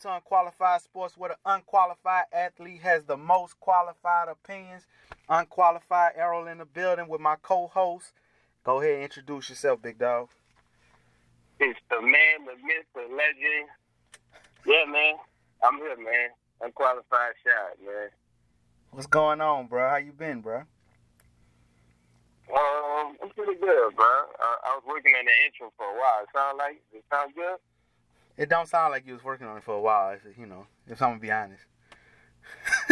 to Unqualified Sports, where the unqualified athlete has the most qualified opinions. Unqualified Errol in the building with my co-host. Go ahead and introduce yourself, big dog. It's the man, the myth, the legend. Yeah, man. I'm here, man. Unqualified shot, man. What's going on, bro? How you been, bro? Um, I'm pretty good, bro. Uh, I was working on the intro for a while. It sound like it sound good. It don't sound like you was working on it for a while. If, you know, if I'm gonna be honest.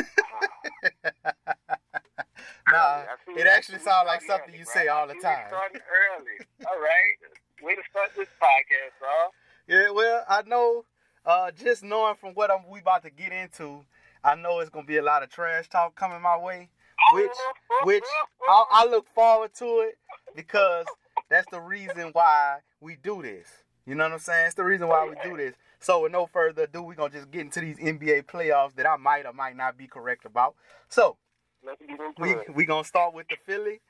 nah, it actually sounds like something you say all the time. Starting early. All right, way to start this podcast, bro. Yeah, well, I know. Uh, just knowing from what I'm, we about to get into, I know it's gonna be a lot of trash talk coming my way, which, which I, I look forward to it because that's the reason why we do this. You know what I'm saying? It's the reason why we do this. So with no further ado, we're gonna just get into these NBA playoffs that I might or might not be correct about. So we we gonna start with the Philly,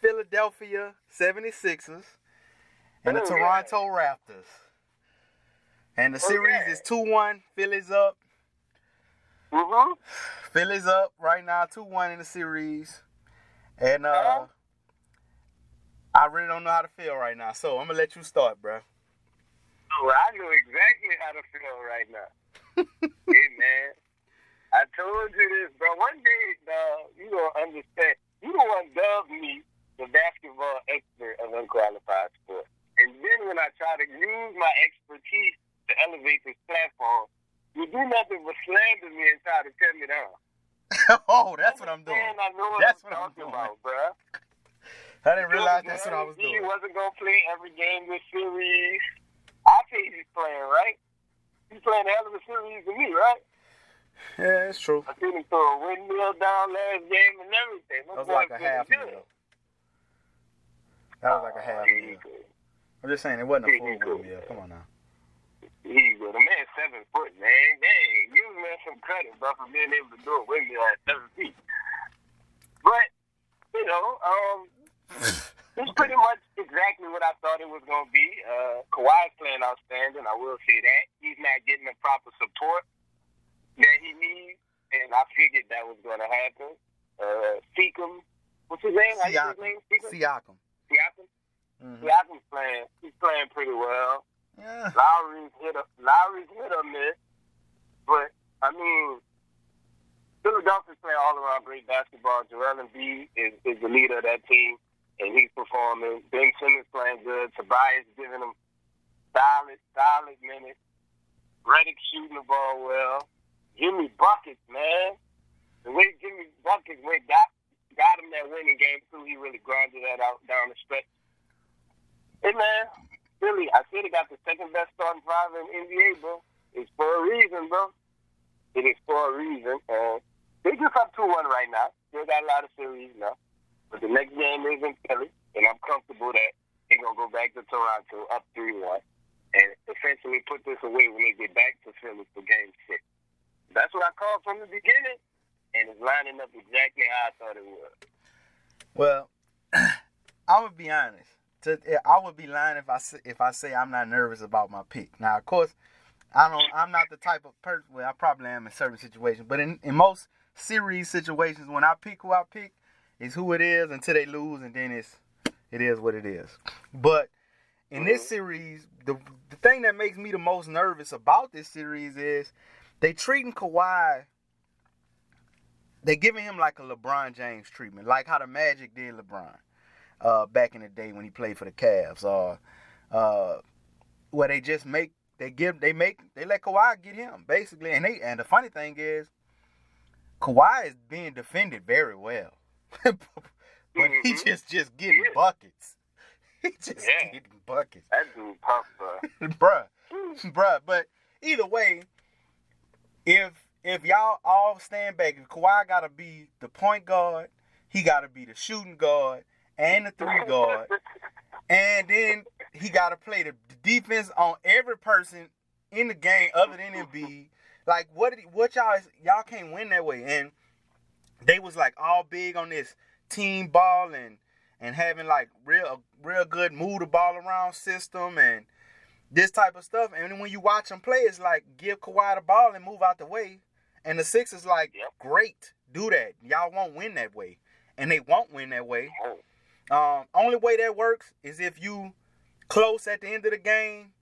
Philadelphia 76ers and the Toronto Raptors. And the series is 2-1. Philly's up. Mm-hmm. Philly's up right now, 2-1 in the series. And uh Uh-huh. I really don't know how to feel right now. So I'm gonna let you start, bro. Oh, I know exactly how to feel right now. hey, man. I told you this, bro. One day, dog, you gonna understand. You the one dubbed me the basketball expert of unqualified sports. And then when I try to use my expertise to elevate this platform, you do nothing but slander me and try to tear me down. oh, that's what I'm doing. Man, I know what That's I'm what I'm talking doing. about, bro. I didn't realize that's what I was doing. He wasn't gonna play every game this series. I think he's playing, right? He's playing a hell of a series to me, right? Yeah, it's true. I seen him throw a windmill down last game and everything. My That was like a half good. meal. That was like a half He meal. I'm just saying it wasn't a full good. one. Come on now. He good. The man's seven foot, man. Dang, give the man some credit, bro, for being able to do a windmill at seven feet. But, you know, um, It's pretty much exactly what I thought it was going to be. Uh, Kawhi's playing outstanding. I will say that. He's not getting the proper support that he needs, and I figured that was going to happen. Uh, Seacom, what's his name? How you his name? Siakam. Seacom? Siakam. Siakam? Mhm. Siakam's playing. He's playing pretty well. Yeah. Lowry's hit a Lowry's hit or miss, but I mean, Philadelphia's playing all around great basketball. Joel Embiid is, is the leader of that team, and he's performing. Ben Simmons playing good. Tobias giving him solid, solid minutes. Redick shooting the ball well. Jimmy buckets, man. The way Jimmy buckets went got got him that winning game two. He really grinded that out down the stretch. Hey man, Philly, I said they got the second best starting five in NBA, bro. It's for a reason, bro. It is for a reason. And they just up 2 1 right now. Still got a lot of series now. But the next game is in Philly, and I'm comfortable that they're going to go back to Toronto up 3 1 and essentially put this away when they get back to Philly for game six. That's what I called from the beginning, and it's lining up exactly how I thought it would. Well, I would be honest. I would be lying if I say, if I say I'm not nervous about my pick. Now, of course, I don't. I'm not the type of person. Well, I probably am in certain situations, but in, in most series situations, when I pick who I pick, is who it is until they lose, and then it's it is what it is. But in this series, the the thing that makes me the most nervous about this series is they treating Kawhi they giving him like a LeBron James treatment, like how the Magic did LeBron uh, back in the day when he played for the Cavs, or uh, where they just make they give they make they let Kawhi get him basically, and they and the funny thing is, Kawhi is being defended very well, but he Mhm. just just getting He is. buckets. He just Yeah. getting buckets, That dude tough, bro. bruh, bruh. But either way, if if y'all all stand back, if Kawhi gotta be the point guard, he gotta be the shooting guard and the three guard, and then he gotta play the defense on every person in the game other than Embiid. Like what did he, what y'all y'all can't win that way. And they was like all big on this team ball and and having like real real good move the ball around system and this type of stuff. And when you watch them play, it's like give Kawhi the ball and move out the way. And the Sixers like, Yep. great, do that. Y'all won't win that way, and they won't win that way. Um, only way that works is if you close at the end of the game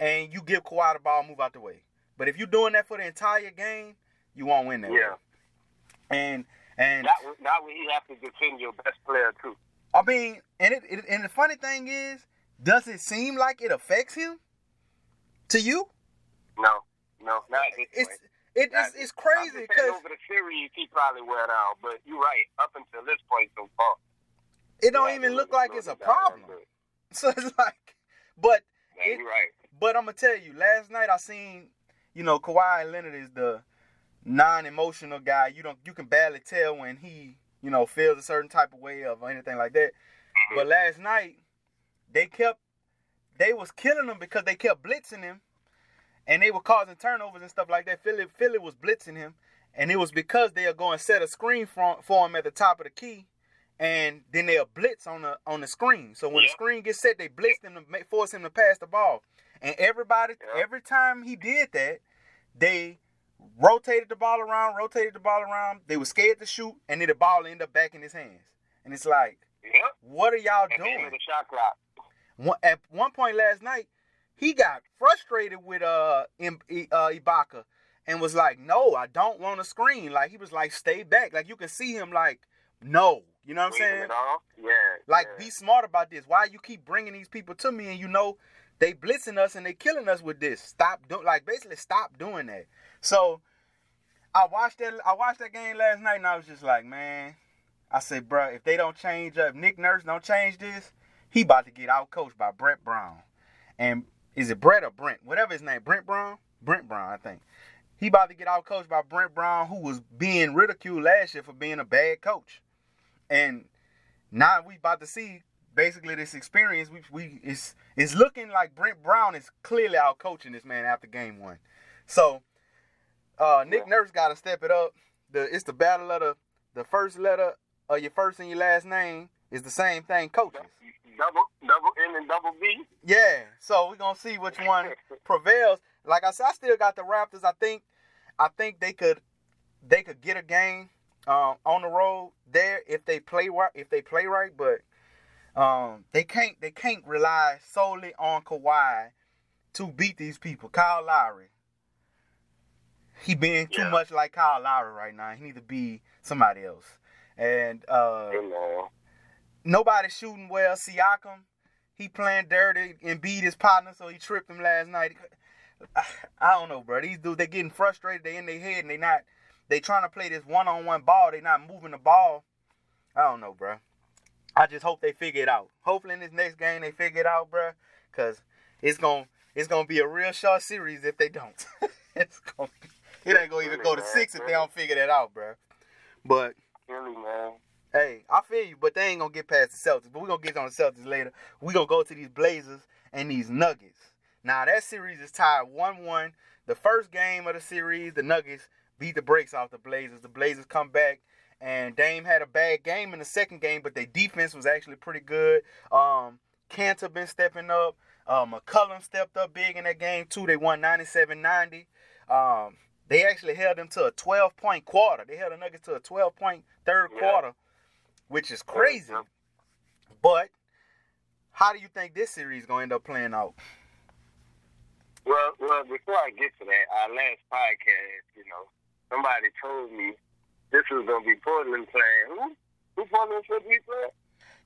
and you give Kawhi the ball, move out the way. But if you're doing that for the entire game, you won't win that. yeah. way. And and That would that would he have to defend your best player too. I mean, and it, it and the funny thing is, does it seem like it affects him? To you, No, no, not at this it's point. it, Not it's, it's crazy because over the series he probably wear down, but you're right. Up until this point so far, it don't even look like it's a it down that problem. So it's like, but Yeah, It- you're right. But I'm gonna tell you, last night I seen, you know, Kawhi Leonard is the non-emotional guy. You don't, you can barely tell when he, you know, feels a certain type of way of or anything like that. Mm-hmm. But last night, they kept, they was killing him because they kept blitzing him, and they were causing turnovers and stuff like that. Philly, Philly was blitzing him, and it was because they are going to set a screen for, for him at the top of the key, and then they'll blitz on the on the screen. So when the screen gets set, they blitz him to make, force him to pass the ball. And everybody, every time he did that, they rotated the ball around, rotated the ball around. They were scared to shoot, and then the ball ended up back in his hands. And it's like, Yep. what are y'all end doing? the shot clock. One, at one point last night, he got frustrated with uh, uh Ibaka and was like, "No, I don't want to screen." Like he was like, "Stay back." Like you can see him like, "No," you know what I'm saying? Yeah. Like, yeah. be smart about this. Why you keep bringing these people to me and you know they blitzing us and they killing us with this? Stop doing like basically stop doing that. So I watched that. I watched that game last night and I was just like, man. I said, bro, if they don't change up, Nick Nurse don't change this, he about to get out coached by Brett Brown. And is it Brett or Brent? Whatever his name, Brent Brown, Brent Brown, I think. He about to get out coached by Brent Brown, who was being ridiculed last year for being a bad coach. And now we about to see basically this experience. We we it's it's looking like Brent Brown is clearly out coaching this man after game one. So uh, Nick Yeah. Nurse got to step it up. The it's the battle of the the first letter of your first and your last name is the same thing, coaches. double double N and double B. Yeah. So we're gonna see which one prevails. Like I said, I still got the Raptors. I think I think they could they could get a game um, on the road there if they play right if they play right, but um, they can't they can't rely solely on Kawhi to beat these people. Kyle Lowry. He being too Yeah. much like Kyle Lowry right now. He need to be somebody else. And uh nobody shooting well. Siakam, he playing dirty and beat his partner, so he tripped him last night. I, I don't know, bro. These dudes, they getting frustrated. They in their head and they not. They trying to play this one-on-one ball. They not moving the ball. I don't know, bro. I just hope they figure it out. Hopefully in this next game they figure it out, bro. Cause it's gonna it's gonna be a real short series if they don't. it's gonna be, it ain't gonna even go to six if they don't figure that out, bro. But Really, man. Hey, I feel you, but they ain't gonna get past the Celtics. But we're gonna get on the Celtics later. We're gonna go to these Blazers and these Nuggets. Now that series is tied 1-1. The first game of the series, the Nuggets beat the brakes off the Blazers. The Blazers come back and Dame had a bad game in the second game, but their defense was actually pretty good. Um Kanter been stepping up. Uh, McCollum stepped up big in that game too. They won 97-90. Um, they actually held them to a 12 point quarter. They held the Nuggets to a 12 point third Yeah. quarter, which is crazy. Yeah. But how do you think this series gonna end up playing out? Well, well, before I get to that, our last podcast, you know, somebody told me this was gonna be Portland playing. Who? Who Portland should be playing?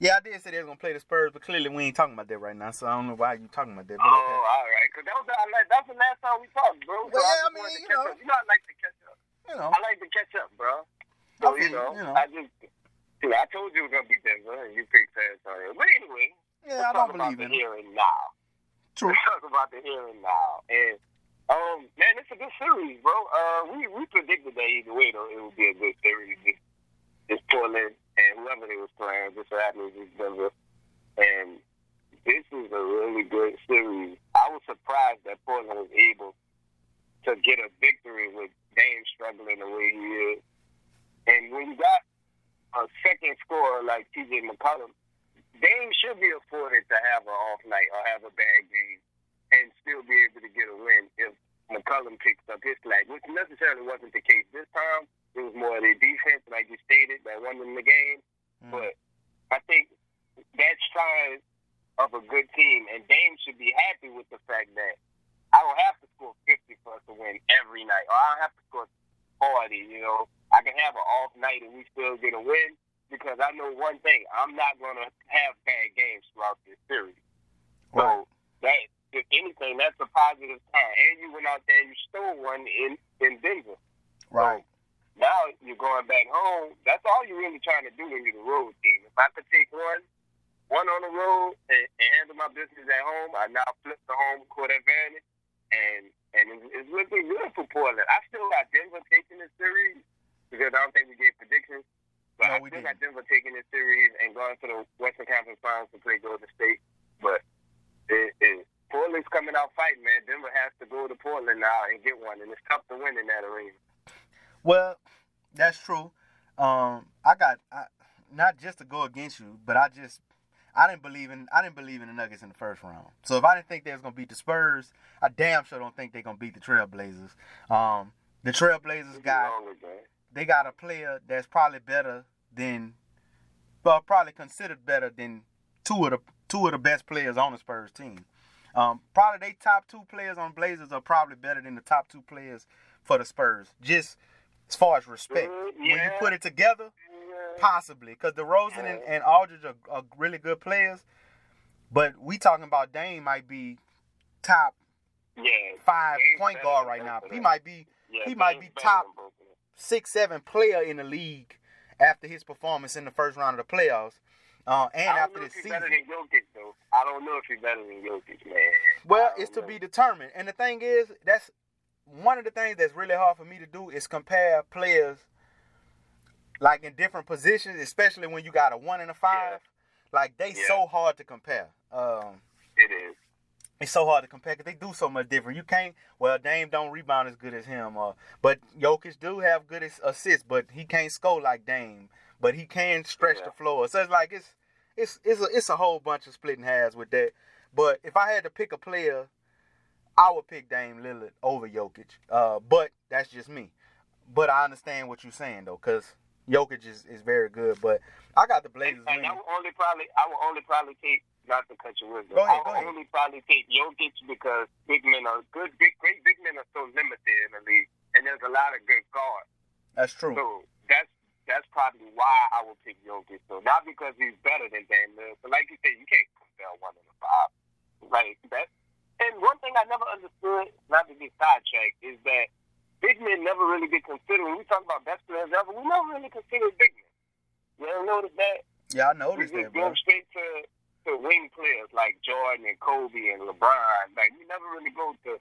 Yeah, I did say they was gonna play the Spurs, but clearly we ain't talking about that right now. So I don't know why you talking about that. But Oh, okay. all right. Cause that was the, that's the last time we talked, bro. Well, yeah, just I mean, you know. up. you know, I like to catch up. You know, I like to catch up, bro. I So feel you know, you know. I just, dude, I told you it was gonna be Denver, and you picked San Antonio. But anyway, yeah, I don't about believe the in it. here and now. True. Let's talk about the here and now. And um, man, it's a good series, bro. Uh, we we predicted that either way, though, it would be a good series. It's Portland and whoever they was playing. Just so happens it's Denver, and this is a really good series. I was surprised that Portland was able to get a victory with Dame struggling the way he is. And when you got a second scorer like TJ McCollum, Dame should be afforded to have an off night or have a bad game and still be able to get a win if McCollum picks up his slack, which necessarily wasn't the case this time. It was more of their defense, like you stated, that won them the game. Mm. But I think that's sign of a good team, and Dame should be happy with the fact that I don't have to score 50 for us to win every night, or I don't have to score 40. You know, I can have an off night and we still get a win because I know one thing: I'm not going to have bad games throughout this series. So that, if anything, that's a positive sign. And you went out there and you stole one in in Denver. Right. Now you're going back home. That's all you're really trying to do when you're the road team. If I could take one, one on the road and, and handle my business at home, I now flip the home court advantage, and and it's, it's looking good for Portland. I still got Denver taking this series because I don't think we gave predictions. But No, I still didn't. got Denver taking this series and going to the Western Conference Finals to play Golden State. But it, it, Portland's coming out fighting, man. Denver has to go to Portland now and get one, and it's tough to win in that arena. Well, that's true. Um, I got I, not just to go against you, but I just I didn't believe in I didn't believe in the Nuggets in the first round. So if I didn't think they was gonna beat the Spurs, I damn sure don't think they're gonna beat the Trailblazers. Um, the Trailblazers got wrong with that? they got a player that's probably better than, well, probably considered better than two of the two of the best players on the Spurs team. Um, probably they top two players on Blazers are probably better than the top two players for the Spurs. Just as far as respect, Mm, when you put it together, Yeah. possibly because DeRozan and, and Aldridge are, are really good players. But we talking about Dame might be top Yeah. five Dame's point guard right now. He might be Yeah, he might be top than both of them. six, seven player in the league after his performance in the first round of the playoffs, uh, and I don't after know he's season. better than Jokic, though. I don't know if he's better than Jokic, man. Well, it's to be determined. And the thing is, that's one of the things that's really hard for me to do is compare players like in different positions, especially when you got a one and a five. Like they Yeah. so hard to compare. Um, It is. it's so hard to compare because they do so much different. You can't. Well, Dame don't rebound as good as him, uh, but Jokic do have good assists, but he can't score like Dame. But he can stretch Yeah. the floor. So it's like it's it's it's a, it's a whole bunch of splitting hairs with that. But if I had to pick a player, I would pick Dame Lillard over Jokic. Uh, but that's just me. But I understand what you're saying though, because Jokic is, is very good. But I got the Blazers And I winning. would only probably, I would only probably take, not to cut you with Go ahead, I would only probably take Jokic because big men are good, big, great big men are so limited in the league, and there's a lot of good guards. That's true. So that's that's probably why I would pick Jokic. So not because he's better than Dame Lillard, but like you said, you can't compare one and a five. Like that. And one thing I never understood, not to get sidetracked, is that big men never really get considered. When we talk about best players ever, we never really consider big men. You ever notice that? Yeah, I We noticed just that, go straight to to wing players like Jordan and Kobe and LeBron. Like we never really go to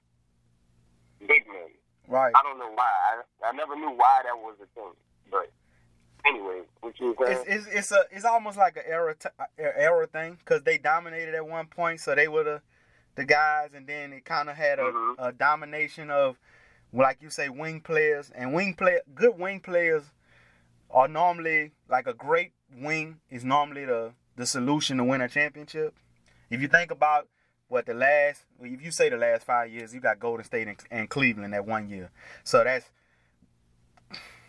big men. Right. I don't know why. I, I never knew why that was a thing. But anyway, you were? It's, it's it's a it's almost like an era t- era thing because they dominated at one point, so they were the the guys, and then it kind of had a, Mhm. a domination of, like you say, wing players and wing play good wing players are normally like a great wing is normally the the solution to win a championship. If you think about what the last, if you say the last five years, you got Golden State and, and Cleveland that one year, so that's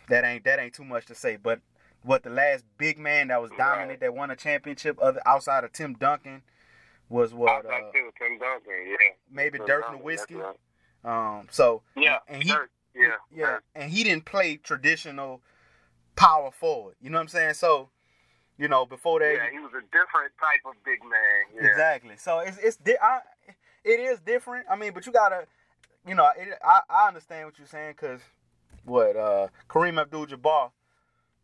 that ain't that ain't too much to say. But what the last big man that was dominant that won a championship other outside of Tim Duncan was what uh, Tim Duncan, yeah. maybe Tim Dirk Nowitzki. that's Um, so. Yeah, and he Dirk, yeah, yeah, Dirk. and he didn't play traditional power forward. You know what I'm saying? So you know before that, yeah, he was a different type of big man. Yeah. Exactly. So it's it's di- I, it is different. I mean, but you gotta, you know, it, I I understand what you're saying because what uh Kareem Abdul-Jabbar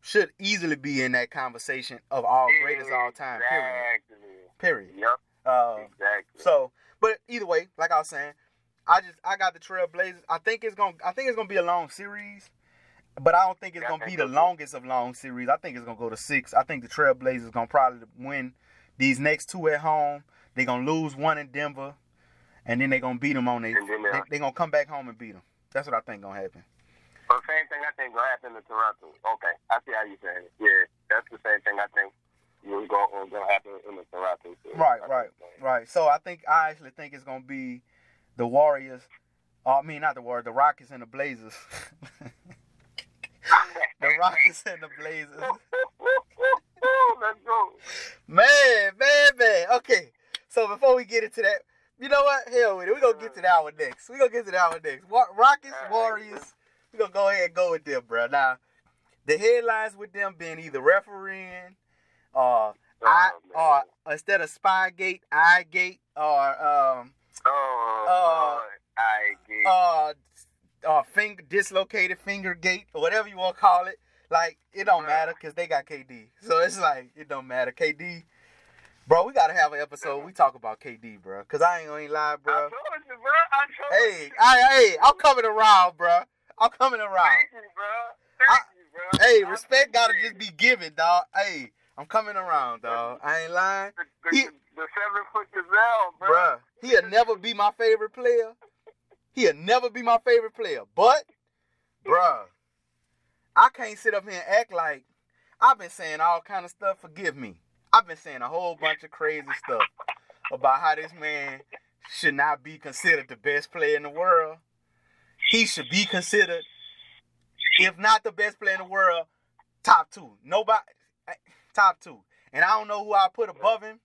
should easily be in that conversation of all greatest all time. Period. Period. Yep. Uh, Exactly. so, but either way, like I was saying, I just I got the Trailblazers. I think it's gonna I think it's gonna be a long series. But I don't think it's Yeah, gonna think be the longest of long series. I think it's gonna go to six. I think the Trailblazers gonna probably win these next two at home. They're gonna lose one in Denver, and then they're gonna beat them on their. They, they'll- they gonna come back home and beat them. That's what I think gonna happen. But same thing I think gonna happen to Toronto. Okay, I see how you saying it. Yeah, that's the same thing I think will go gonna happen in the Toronto. Right, right, right. So I think I actually think it's gonna be the Warriors. Uh, I mean, not the Warriors, the Rockets and the Blazers. the Rockets and the Blazers. Let's go. Man, man, man. Okay. So before we get into that, you know what? Hell with it. We're gonna get to that one next. We're gonna get to that one next. Wa- Rockets, Warriors. We're gonna go ahead and go with them, bro. Now, the headlines with them being either refereeing, uh, I, Oh, or instead of Spygate, Igate, or um, oh, uh. I get uh, uh, finger dislocated finger gate or whatever you want to call it. Like it don't matter because they got KD, so it's like it don't matter. KD, bro, we gotta have an episode. We talk about KD, bro, cause I ain't gonna lie, bro. I told you, bro. I told Hey, you. I, hey, I'm coming around, bro. I'm coming around. Thank you, bro. Thank you, bro. Hey, I respect gotta just be given, dog. Hey, I'm coming around, dog. I ain't lying, the, the, he- the seven foot gazelle, bro. bruh. He'll never be my favorite player. He'll never be my favorite player, but, bruh, I can't sit up here and act like I've been saying all kind of stuff. Forgive me. I've been saying a whole bunch of crazy stuff about how this man should not be considered the best player in the world. He should be considered, if not the best player in the world, top two. Nobody, eh, top two. And I don't know who I put above him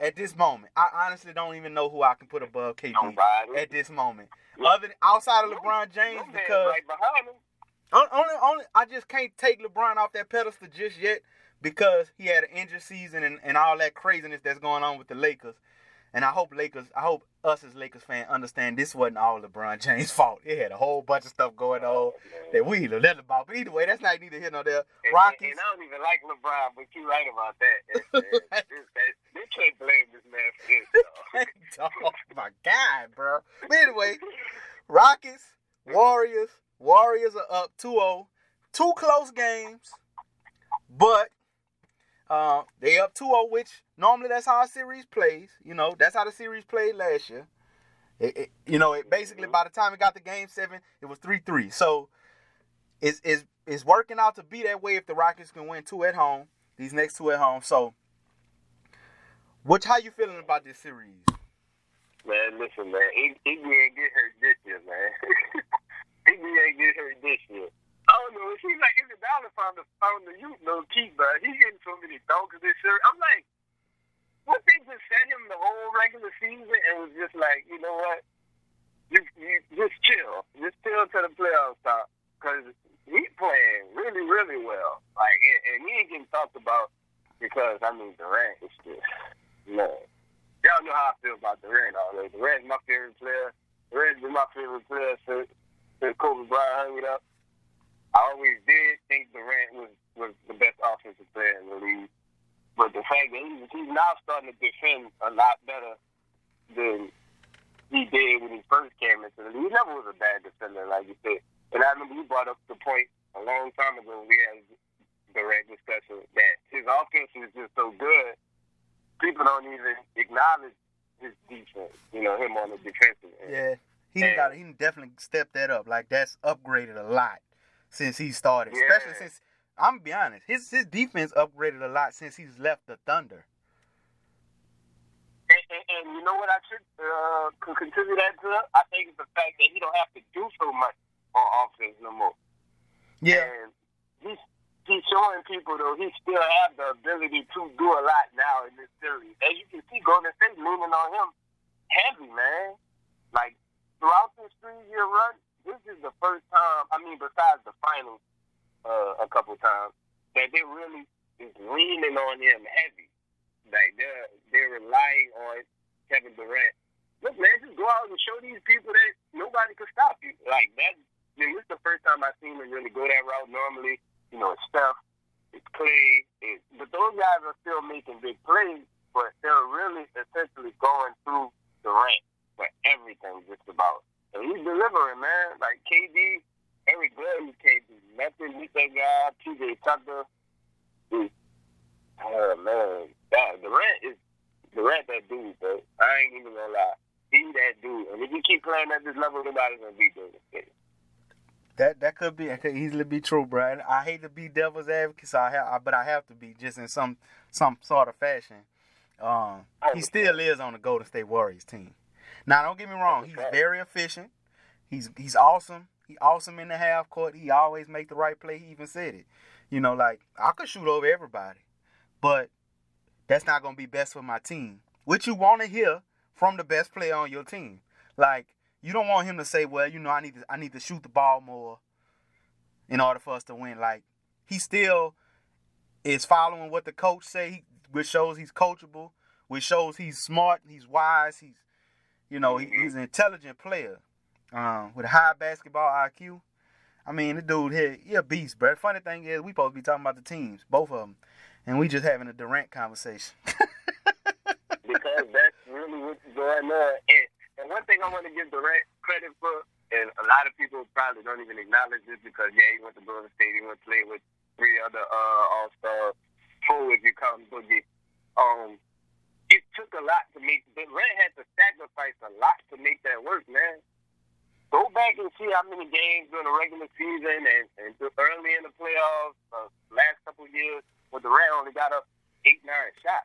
at this moment. I honestly don't even know who I can put above KD Nobody. at this moment. Other than, outside of LeBron James, because right behind him. on- only, only I just can't take LeBron off that pedestal just yet because he had an injured season and, and all that craziness that's going on with the Lakers. And I hope Lakers, I hope us as Lakers fans understand this wasn't all LeBron James' fault. It had a whole bunch of stuff going oh, on that we know nothing about. But either way, that's not neither here nor there. And, Rockets. And, and I don't even like LeBron, but you're right about that. And- and they can't blame this man for this, oh my God, bro. But anyway, Rockets, Warriors. Warriors are up 2-0. Two close games, but uh, they up 2-0, which normally that's how a series plays. You know, that's how the series played last year. It, it- you know, it basically by the time it got to game seven, it was 3-3. So it's, it's, it's working out to be that way if the Rockets can win two at home, these next two at home. So, which how you feeling about this series? Man, listen, man. Iggy ain't get hurt this year, man. Iggy ain't get hurt this year. I don't know. It seems like Iguodala found the found the youth no key, but he getting so many dunks this year. I'm like, what they just set him the whole regular season and was just like, you know what? You, you just chill, just chill to the playoffs start because he's playing really, really well. Like, and, and he ain't getting talked about because I mean Durant is just man. Y'all know how I feel about Durant already. Durant's my favorite player. Durant's been my favorite player since, since Kobe Bryant hung it up. I always did think Durant was, was the best offensive player in the league. But the fact that he's, he's now starting to defend a lot better than he did when he first came into the league. He never was a bad defender, like you said. And I remember you brought up the point a long time ago when we had Durant discussion that his offense is just so good people don't even acknowledge his defense. You know, him on the defensive end. Yeah, he got he definitely stepped that up. Like that's upgraded a lot since he started. Yeah. Especially since I'm gonna be honest, his his defense upgraded a lot since he's left the Thunder. And, and, and you know what I should uh, could contribute that to? I think it's the fact that he don't have to do so much on offense no more. Yeah, And he's he's showing people though he still have the ability to do a lot now in this series. As you can see, Golden State leaning on him heavy, man. Like throughout this three year run, this is the first time. I mean, besides the finals, uh, a couple times that they really is leaning on him heavy. Like they're they're relying on Kevin Durant. Look, man, just go out and show these people that nobody can stop you. Like that. And this is the first time I've seen him really go that route. Normally, you know, it's Steph, it's Klay, it's, but those guys are still making big plays, but they're really essentially going through Durant for everything, just about. And he's delivering, man. Like KD, Eric Glenn can't do nothing with that guy. PJ Tucker, is, oh man, that Durant is Durant that dude, bro. I ain't even gonna lie. He that dude. And if you keep playing at this level, nobody's gonna beat Golden State. that that could be that could easily be true, bro. And I hate to be devil's advocate, so I have, but I have to be just in some some sort of fashion. Um, he still is on the Golden State Warriors team. Now, don't get me wrong. He's very efficient. He's he's awesome. He awesome in the half court. He always make the right play. He even said it. You know, like I could shoot over everybody, but that's not gonna be best for my team. Which you want to hear from the best player on your team. Like you don't want him to say, "Well, you know, I need to I need to shoot the ball more in order for us to win." Like he still is following what the coach say, which shows he's coachable, which shows he's smart, he's wise, he's you know, he, he's an intelligent player um, with a high basketball IQ. I mean, the dude here, he a beast, bro. Funny thing is, we supposed to be talking about the teams, both of them, and we just having a Durant conversation. because that's really what's going on. And, and one thing I want to give Durant credit for, and a lot of people probably don't even acknowledge this because yeah, he went to Golden State, he went to play with three other uh, All Star, if you count Boogie. Um, it took a lot to make. Durant had to sacrifice a lot to make that work, man. Go back and see how many games during the regular season and, and early in the playoffs, uh, last couple of years, where Durant only got up eight, nine shots.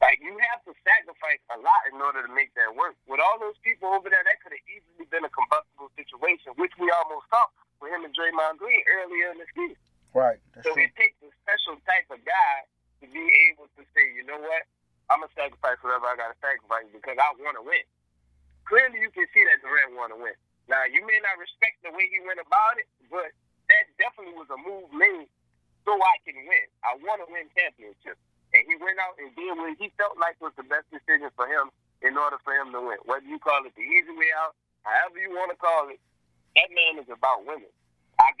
Like you have to sacrifice a lot in order to make that work. With all those people over there, that could have easily been a combustible situation, which we almost saw with him and Draymond Green earlier in the season. Right. so true. it takes a special type of guy to be able to say, you know what, I'm gonna sacrifice whatever I gotta sacrifice because I want to win clearly you can see that Durant want to win. Now you may not respect the way he went about it, but that definitely was a move made so I can win. I want to win championships, and he went out and did what he felt like was the best decision for him in order for him to win. Whether you call it the easy way out, however you want to call it, that man is about winning.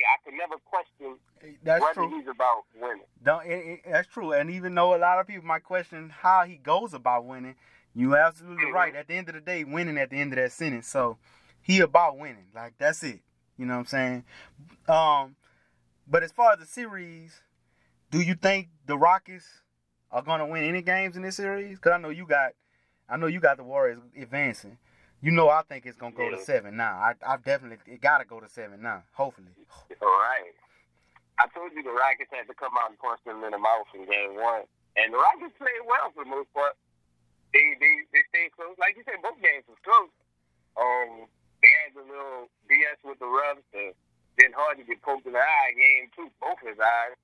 I, can never question that's whether true. he's about winning. Don't, it, it, that's true. And even though a lot of people might question how he goes about winning, you absolutely mm-hmm. right. At the end of the day, winning at the end of that sentence. So he about winning. Like that's it. You know what I'm saying? Um, but as far as the series, do you think the Rockets are gonna win any games in this series? Because I know you got, I know you got the Warriors advancing. You know, I think it's gonna go yeah. to seven now. I, I definitely it gotta go to seven now. Hopefully. All right. I told you the Rockets had to come out and punch them in the mouth in game one, and the Rockets played well for the most part they they they stayed close. Like you said, both games was close. Um, they had the little BS with the refs. Uh, then hard to get poked in the eye. Game two, both his eyes.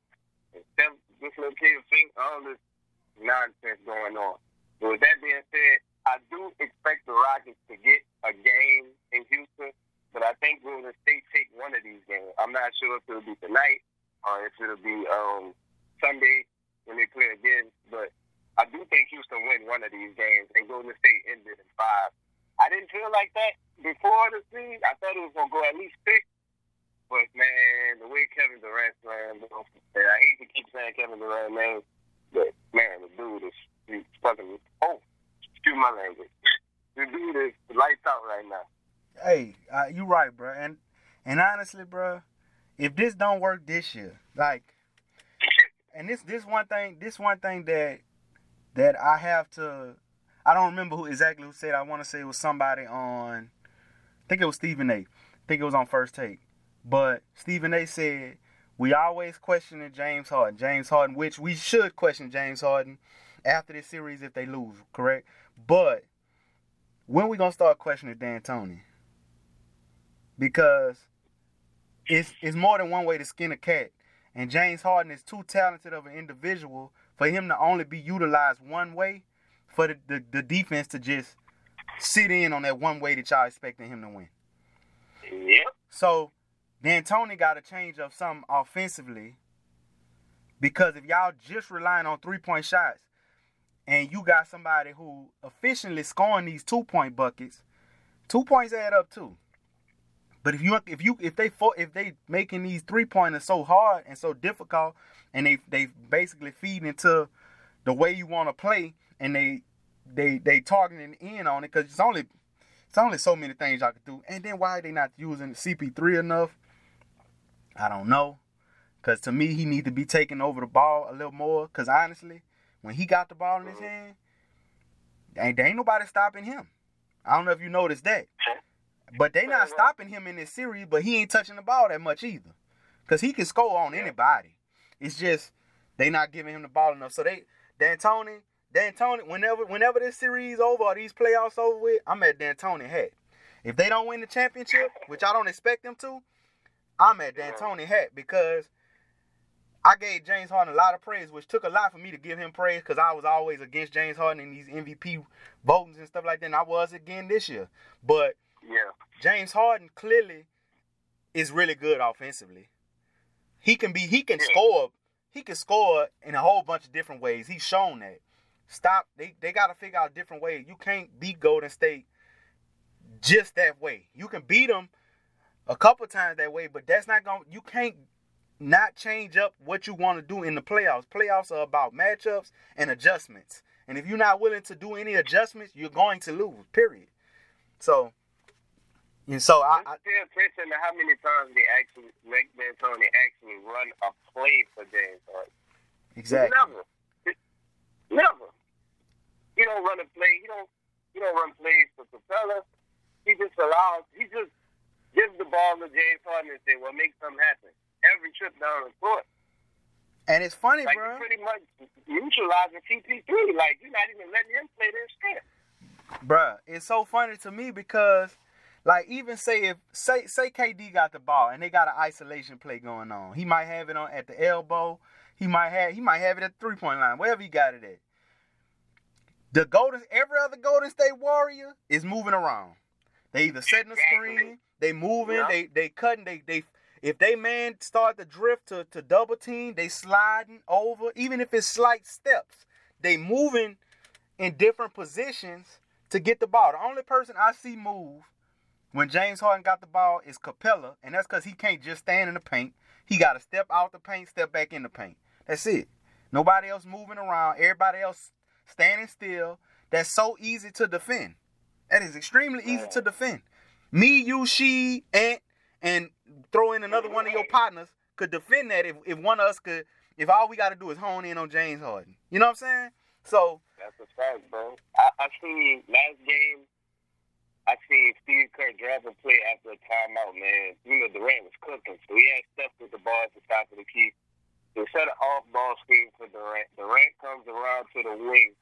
Instead, this little kid think all this nonsense going on. So with that being said, I do expect the Rockets to get a game in Houston, but I think Golden State take one of these games. I'm not sure if it'll be tonight or if it'll be um, Sunday when they play again, but I do think Houston win one of these games and Golden State ended in five. I didn't feel like that before the season. I thought it was gonna go at least six. But man, the way Kevin Durant's playing, I hate to keep saying Kevin Durant name, but man, the dude is he's fucking oh, excuse my language. the dude is lights out right now. Hey, uh, you right, bro. And and honestly, bro, if this don't work this year, like, and this this one thing, this one thing that that I have to. I don't remember who exactly who said. I want to say it was somebody on. I think it was Stephen A. I think it was on First Take. But Stephen A. said we always questioning James Harden. James Harden, which we should question James Harden after this series if they lose, correct? But when we gonna start questioning D'Antoni? Because it's it's more than one way to skin a cat. And James Harden is too talented of an individual for him to only be utilized one way, for the, the, the defense to just sit in on that one way that y'all expecting him to win. Yep. So D'Antoni got to change up something offensively because if y'all just relying on three point shots and you got somebody who efficiently scoring these two point buckets, two points add up too. But if you if you if they if they making these three pointers so hard and so difficult, and they they basically feed into the way you want to play, and they they they targeting in on it because it's only it's only so many things I could do. And then why are they not using CP3 enough? I don't know. Cause to me, he need to be taking over the ball a little more. Cause honestly, when he got the ball in his mm-hmm. hand, ain't there ain't nobody stopping him. I don't know if you noticed that. But they not mm-hmm. stopping him in this series, but he ain't touching the ball that much either. Cause he can score on anybody. It's just they not giving him the ball enough. So they D'Antoni, D'Antoni, whenever whenever this series over or these playoffs over with, I'm at D'Antoni hat. If they don't win the championship, which I don't expect them to, I'm at mm-hmm. D'Antoni hat because I gave James Harden a lot of praise, which took a lot for me to give him praise because I was always against James Harden in these MVP votings and stuff like that. And I was again this year. But Yeah. James Harden clearly is really good offensively. He can be he can Yeah. score he can score in a whole bunch of different ways. He's shown that. Stop they they gotta figure out different ways. You can't beat Golden State just that way. You can beat them a couple times that way, but that's not going to you can't not change up what you want to do in the playoffs. Playoffs are about matchups and adjustments. And if you're not willing to do any adjustments, you're going to lose. Period. So and so I, I pay attention to how many times they actually make D'Antoni actually run a play for James Harden. exactly Never. Never. He don't run a play. He don't. He don't run plays for Capela. He just allows. He just gives the ball to James Harden and say, "Well, make something happen." Every trip down the court, and it's funny, like bro. pretty much neutralizing CP3. Like you're not even letting him play their strength. Bruh, it's so funny to me because like even say if say say KD got the ball and they got an isolation play going on. He might have it on at the elbow. He might have he might have it at the three point line, wherever he got it at. The Golden every other Golden State Warrior is moving around. They either setting the Exactly. screen, they moving, Yeah. they they cutting, they they if they man start to drift to, to double team, they sliding over, even if it's slight steps. They moving in different positions to get the ball. The only person I see move when James Harden got the ball is Capela, and that's because he can't just stand in the paint. He got to step out the paint, step back in the paint. That's it. Nobody else moving around. Everybody else standing still. That's so easy to defend. That is extremely easy to defend. Me, you, she, Ant, and throw in another one of your partners could defend that if, if one of us could, if all we got to do is hone in on James Harden. You know what I'm saying? So, That's a fact, bro. I, I seen last game. I seen Steve Kerr drive a play after a timeout, man. You know Durant was cooking, so he had stuff with the ball at the top of the key. They set an off-ball screen for Durant. Durant comes around to the wing.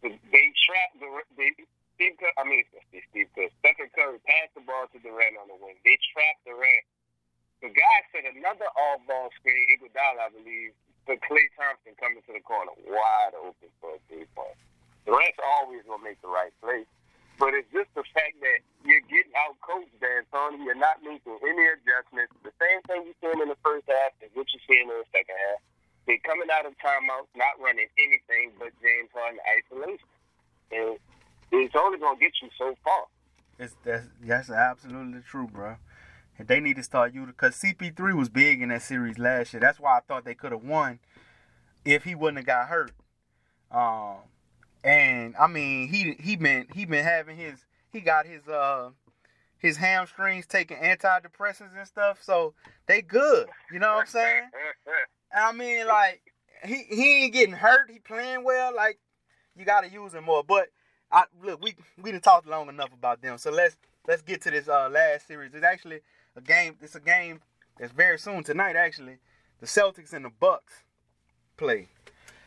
They trap Durant. They, Steve Kerr, I mean, Steve Kerr. The ball to Durant on the wing. They trap Durant. The guy set another off-ball screen, Iguodala, I believe, for Klay Thompson coming to the corner, wide open for a three-point. Durant's always gonna make the right play, but it's just the fact that you're getting out coached, D'Antoni. You're not making any adjustments. The same thing you're seeing in the first half is what you're seeing in the second half. They're coming out of timeouts, not running anything but James Harden isolation, and it's only gonna get you so far. It's that's that's absolutely true, bro. And they need to start you because CP3 was big in that series last year. That's why I thought they could have won if he wouldn't have got hurt. Um, and I mean he he been he been having his he got his uh his hamstrings taking antidepressants and stuff, so they good. You know what I'm saying? I mean, like he he ain't getting hurt. He playing well. Like you got to use him more. But I look, we we didn't talk long enough about them. So let's let's get to this uh, last series. It's actually a game. It's a game that's very soon tonight. Actually, the Celtics and the Bucks play,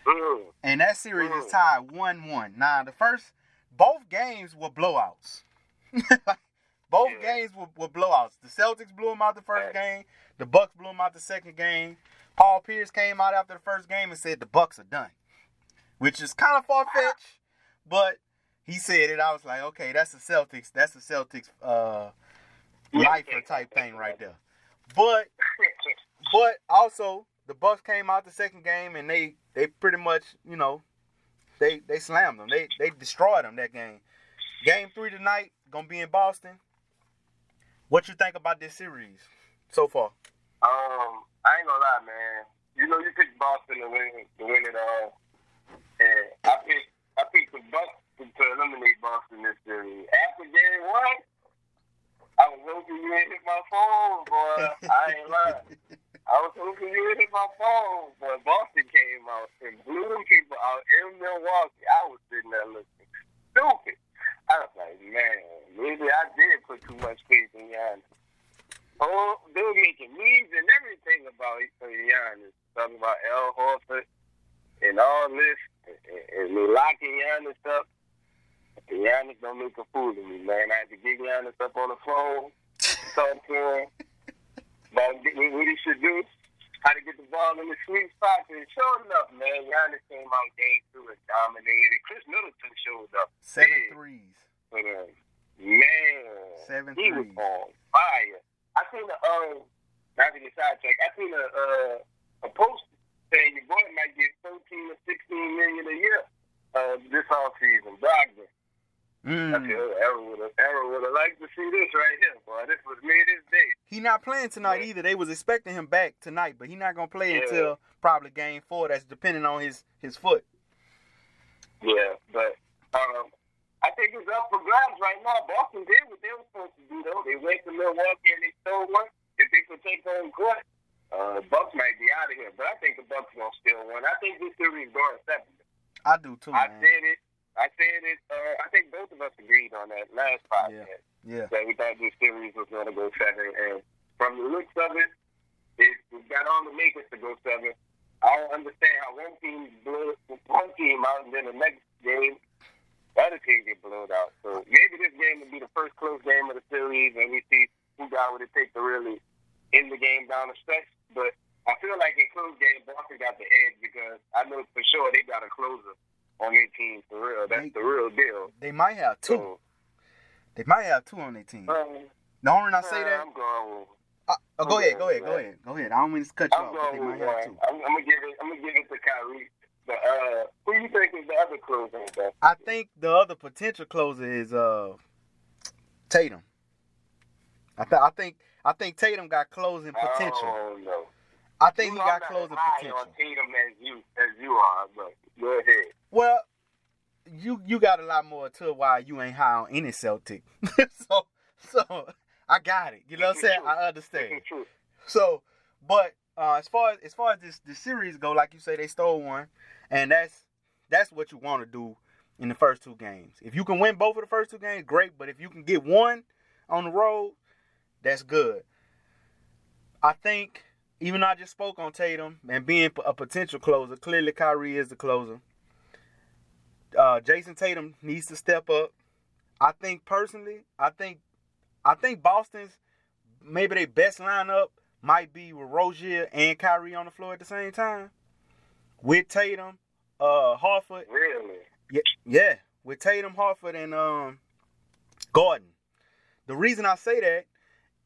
Mm. and that series is tied one one. Now the first both games were blowouts. both Yeah. games were, were blowouts. The Celtics blew them out the first game. The Bucks blew them out the second game. Paul Pierce came out after the first game and said the Bucks are done, which is kind of far fetched, but he said it. I was like, okay, that's the Celtics. That's the Celtics uh, lifer type thing right there. But but also the Bucks came out the second game and they they pretty much you know they they slammed them. They they destroyed them that game. Game three tonight gonna be in Boston. What you think about this series so far? Um, I ain't gonna lie, man. You know, you picked Boston to win to win it all, and I picked I picked the Bucks to, to eliminate Boston this series. After game one, I was hoping you hit my phone, boy. I ain't lying. I was hoping you hit my phone, but Boston came out and blew them people out in Milwaukee. I was sitting there looking stupid. I was like, man, maybe I did put too much faith in Giannis. Oh, they were making memes and everything about Giannis, talking about Al Horford and all this, and, and they locking Giannis up. Giannis don't make a fool of me, man. I had to get Giannis up on the phone, talk to him about what he should do, how to get the ball in the sweet spot. And sure enough, man, Giannis came out game two and dominated. Khris Middleton showed up. Seven big. threes. But, uh, man, Seven he threes. was on fire. I seen the um, not to get sidetracked. I seen a uh, a post saying your boy might get thirteen or sixteen million a year uh, this off season. Brogdon. I Mm. would have Arrow would have liked to see this right here, boy. This was made his day. He not playing tonight Yeah. either. They was expecting him back tonight, but he not gonna play Yeah. until probably game four. That's depending on his his foot. Yeah, but um, I think it's up for grabs right now. Boston did what they were supposed to do, though. They went to Milwaukee and they stole one. If they could take home court, uh, Bucks might be out of here. But I think the Bucks gonna steal one. I think this series going seven. I do too, I man. said it. I said it. Uh, I think both of us agreed on that last podcast Yeah. that we thought this series was going to go seven. And from the looks of it, it got all the makers to go seven. I don't understand how one team blew one team out and then the next game the other team get blown out. So maybe this game will be the first close game of the series, and we see who got what it takes to really end the game down the stretch. But I feel like in close games, Boston got the edge because I know for sure they got a closer on their team for real. That's the real deal. They might have two. So, They might have two on their team. um, The only reason I say that. I'm going with. Uh, oh, go ahead, go ahead, go ahead, go ahead. I don't mean to cut you I'm off, they going with one. I'm, I'm gonna give it. I'm gonna give it to Kyrie. But uh, who you think is the other closer? I think the other potential closer is uh Tatum. I, th- I think I think Tatum got closing potential. Oh no. I think You he got I'm not closing potential. on Tatum as you as you are, but go ahead. Well, you you got a lot more to why you ain't high on any Celtic. so so I got it. You know what I'm saying? I understand. True. So, but uh, as far as as far as this the series go, like you say, they stole one, and that's that's what you want to do in the first two games. If you can win both of the first two games, great. But if you can get one on the road, that's good. I think even though I just spoke on Tatum and being a potential closer, clearly Kyrie is the closer. Uh, Jayson Tatum needs to step up. I think personally, I think I think Boston's maybe their best lineup might be with Rozier and Kyrie on the floor at the same time. With Tatum, uh, Horford, Really? yeah, yeah, with Tatum, Horford, and um, Gordon. The reason I say that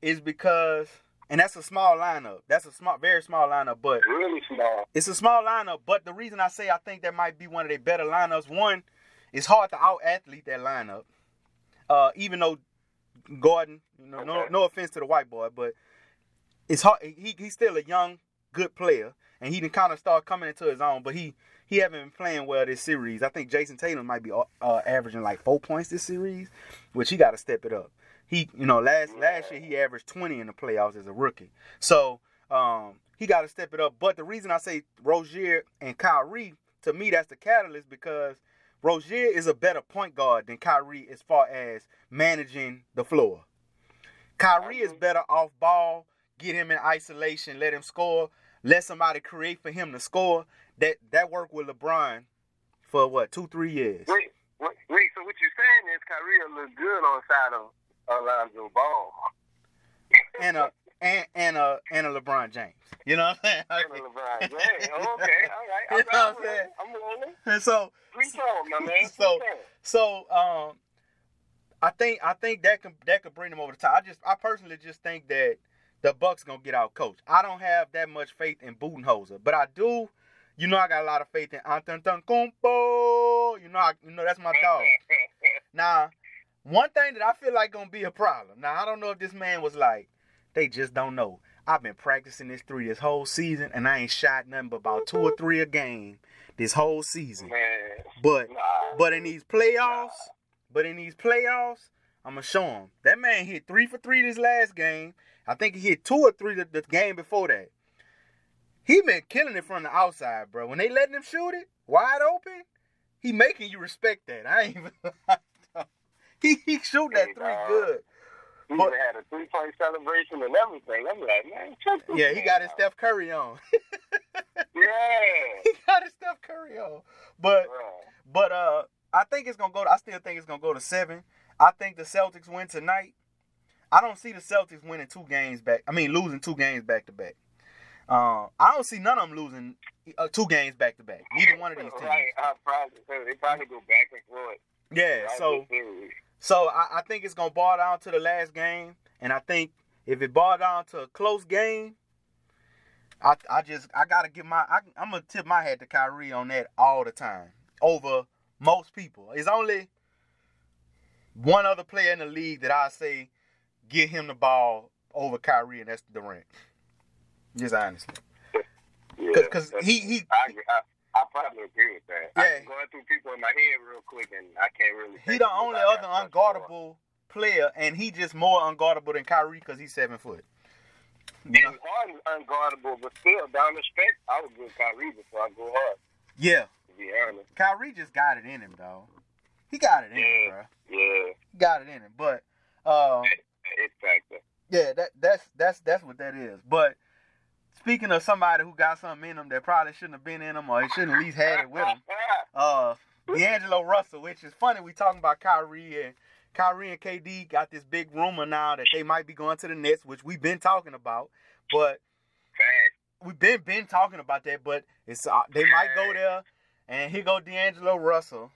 is because, and that's a small lineup. That's a small, very small lineup, but Really small. it's a small lineup. But the reason I say I think that might be one of their better lineups. One, it's hard to out athlete that lineup. Uh, even though Gordon, you know, no, Okay. no offense to the white boy, but it's hard. He he's still a young, good player, and he didn't kind of start coming into his own. But he he haven't been playing well this series. I think Jayson Tatum might be uh, averaging like four points this series, which he got to step it up. He, you know, last last year he averaged 20 in the playoffs as a rookie. So um, he got to step it up. But the reason I say Rozier and Kyrie, to me, that's the catalyst because Rozier is a better point guard than Kyrie as far as managing the floor. Kyrie is better off ball, get him in isolation, let him score, let somebody create for him to score. That that worked with LeBron for what two three years. Wait, wait, wait. So what you're saying is Kyrie will look good on side of Alonzo Ball. and a and and a and a LeBron James. You know what I'm saying? And saying? LeBron James. Okay, all right. You know what I'm saying? I'm rolling. And so my man. So- so um, I think I think that can that could bring them over the top. I just I personally just think that the Bucks gonna get out coach. I don't have that much faith in Budenholzer, but I do. You know I got a lot of faith in Antetokounmpo. You know I, you know that's my dog. Now, one thing that I feel like gonna be a problem. Now I don't know if this man was like, they just don't know. I've been practicing this three this whole season, and I ain't shot nothing but about two or three a game this whole season. Man, But nah. but in these playoffs, but in these playoffs, I'm gonna show him. That man hit three for three this last game. I think he hit two or three the, the game before that. He been killing it from the outside, bro. When they letting him shoot it wide open, he making you respect that. I ain't even. he he shoot that three dog. good. He But- even had a three point celebration and everything. I'm like, man, Yeah, he got his out. Steph Curry on. Yeah. he got his Steph Curry on. But but uh, I think it's gonna go. To, I still think it's gonna go to seven. I think the Celtics win tonight. I don't see the Celtics winning two games back. I mean, losing two games back to back. Uh, I don't see none of them losing uh, two games back to back. Neither one of these teams. Right, I probably, they probably go back and forth. Yeah, Right, so. So I, I think it's gonna boil down to the last game, and I think if it boils down to a close game, I I just I gotta give my I, I'm gonna tip my hat to Kyrie on that all the time over most people. It's only one other player in the league that I say get him the ball over Kyrie, and that's Durant. Just honestly, because that's- he he I, I probably agree with that. Yeah. I'm going through people in my head real quick, and I can't really. he the only other unguardable player, and he just more unguardable than Kyrie because he's seven foot. You know? Unguardable, but still, down the stretch, I would go Kyrie before I go hard. Yeah, To be honest. Kyrie just got it in him, though. He got it in him, Yeah. bro. Yeah, He got it in him. But um, it factor. yeah, that that's that's that's what that is. But speaking of somebody who got something in him that probably shouldn't have been in him, or he shouldn't at least had it with him, uh, D'Angelo Russell, which is funny. We talking about Kyrie and Kyrie and KD got this big rumor now that they might be going to the Nets, which we've been talking about. But we've been been talking about that, but it's uh, they might go there, and here go D'Angelo Russell,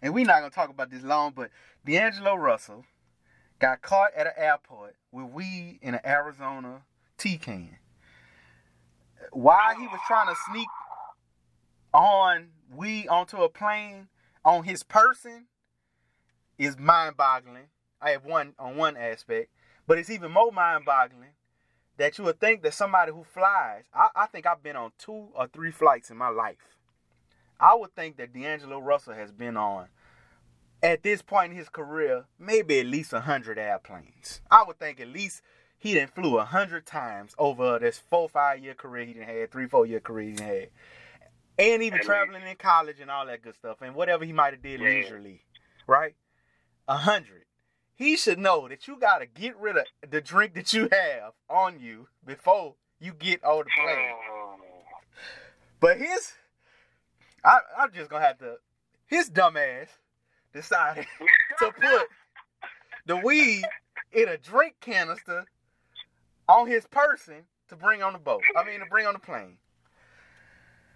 and we're not gonna talk about this long, but D'Angelo Russell got caught at an airport with weed in an Arizona tea can. While he was trying to sneak on weed onto a plane on his person is mind-boggling. I have one on one aspect, but it's even more mind-boggling that you would think that somebody who flies, I, I think I've been on two or three flights in my life. I would think that D'Angelo Russell has been on, at this point in his career, maybe at least a 100 airplanes. I would think at least he done flew a 100 times over this four, five year career he done had, three, four year career he done had. And even And- traveling in college and all that good stuff, and whatever he might have did Yeah. leisurely, right? A hundred he should know that you gotta get rid of the drink that you have on you before you get on the plane. Oh, But his, I, I'm just gonna have to. His dumb ass decided to put the weed in a drink canister on his person to bring on the boat. I mean, to bring on the plane.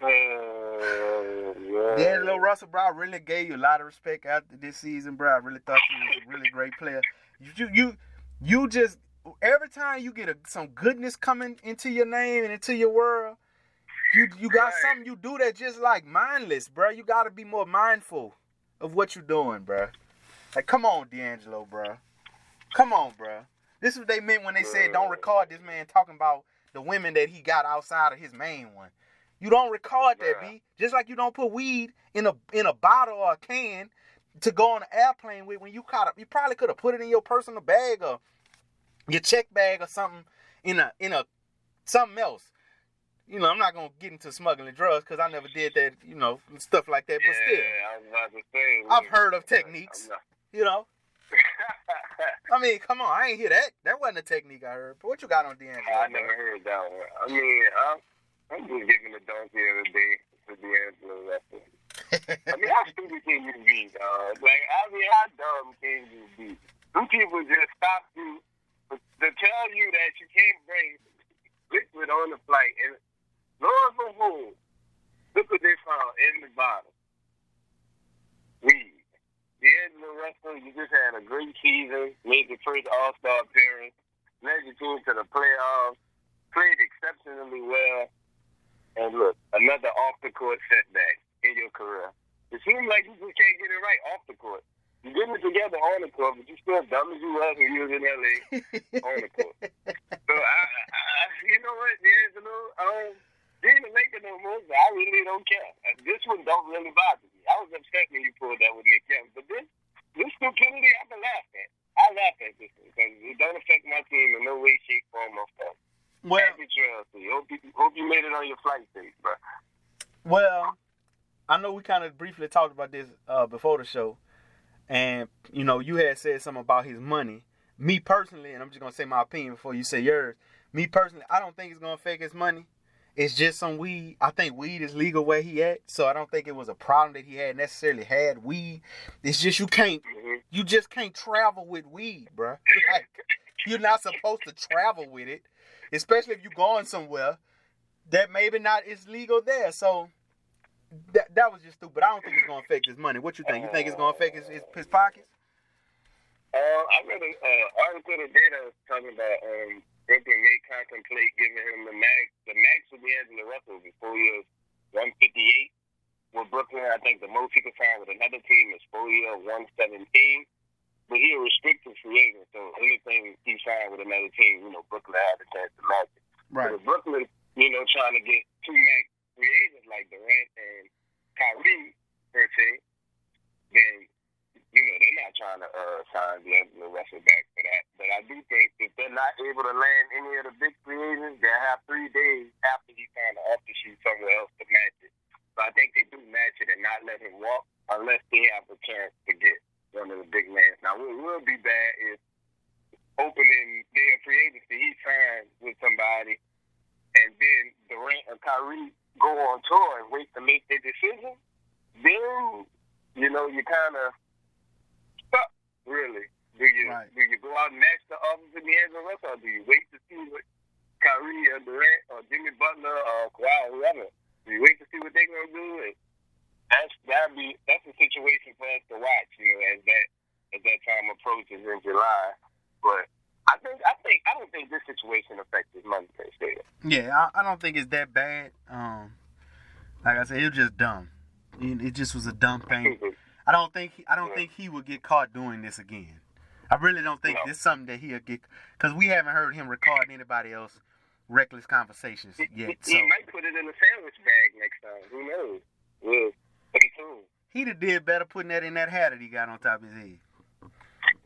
Oh, yeah. D'Angelo Russell, bro, I really gave you a lot of respect after this season, bro. I really thought you was a really great player. You, you, you, you just every time you get a, some goodness coming into your name and into your world, you you got Right. something you do that just like mindless, bro. You got to be more mindful of what you're doing, bro. Like, come on, D'Angelo, bro. Come on, bro. This is what they meant when they said don't record this man talking about the women that he got outside of his main one. You don't record that. B. Just like you don't put weed in a in a bottle or a can to go on an airplane with when you caught up. You probably could have put it in your personal bag or your check bag or something in a in a something else. You know, I'm not gonna get into smuggling drugs because I never did that. You know, stuff like that. But still, I was about to say. I've heard of techniques. Not- you know. I mean, come on, I ain't hear that. That wasn't a technique I heard. But what you got on D'Angelo? I never heard that one. I mean, I'm, I'm just giving a donkey the day to D'Angelo Russell. I mean, how stupid can you be, dog? Like, I mean, how dumb can you be? Some people just stop you to tell you that you can't bring liquid on the flight, and lo and behold, look what they found in the bottle. Weed. D'Angelo Russell, you just had a great season, made the first All-Star appearance, led your team to the playoffs, played exceptionally well, and look, another off-the-court setback in your career. It seems like you just can't get it right off the court. You getting it together on the court, but you still dumb as you was when you was in LA on the court. So I, I, you know what, D'Angelo, um, you ain't making no moves. but I really don't care. This one don't really bother me. I was upset when you pulled that with Nick Young, but this, this stupidity, I can laugh at. I laugh at this one because it don't affect my team in no way, shape, form, or form. well, Happy trails to you. Hope you, hope you made it on your flight safe, bro. Well, I know we kind of briefly talked about this uh, before the show, and you know you had said something about his money. Me personally, and I'm just gonna say my opinion before you say yours. Me personally, I don't think it's gonna affect his money. it's just some weed. I think weed is legal where he at, so I don't think it was a problem that he had necessarily had weed. It's just you can't, Mhm. you just can't travel with weed, bro. Like you're not supposed to travel with it, especially if you're going somewhere that maybe not is legal there. So that that was just stupid. I don't think it's gonna affect his money. What you think? You think it's gonna affect his his, his pockets? Uh, I read an uh, article today that was talking about um, Brooklyn may contemplate giving him the max. The max would be Angela Russell before he was 158. With Brooklyn, I think the most he could sign with another team is four year 117. But he a restricted free agent, so anything he signed with another team, you know, Brooklyn had a chance to match it. But if Brooklyn, you know, trying to get two max free agents like Durant and Kyrie, per se, then you know they're not trying to uh, sign D'Angelo Russell back for that. But I do think if they're not able to land any of the big free agents, they'll have three days after he signed the offer somewhere else to match it. So I think they do match it and not let him walk unless they have a chance to get one of the big names. Now what will be bad is opening day of free agency, he signs with somebody and then Durant or Kyrie go on tour and wait to make their decision, then you know you kind of stuck. Really, do you Right. do you go out and match the offers in the Angelo Russell, or do you wait to see what Kyrie or Durant or Jimmy Butler or Kawhi or whoever? Do you wait to see what they're gonna do? And that's that be that's a situation for us to watch. You know, as that as that time approaches in July, but. I think I think I don't think this situation affects his money per se. Yeah, I, I don't think it's that bad. Um, like I said, it was just dumb. It, it just was a dumb thing. I don't think he, I don't Yeah. think he would get caught doing this again. I really don't think No. this is something that he'll get because we haven't heard him record anybody else reckless conversations He, yet. he So might put it in a sandwich bag next time. Who knows? Well, stay tuned. he'd have did better putting that in that hat that he got on top of his head.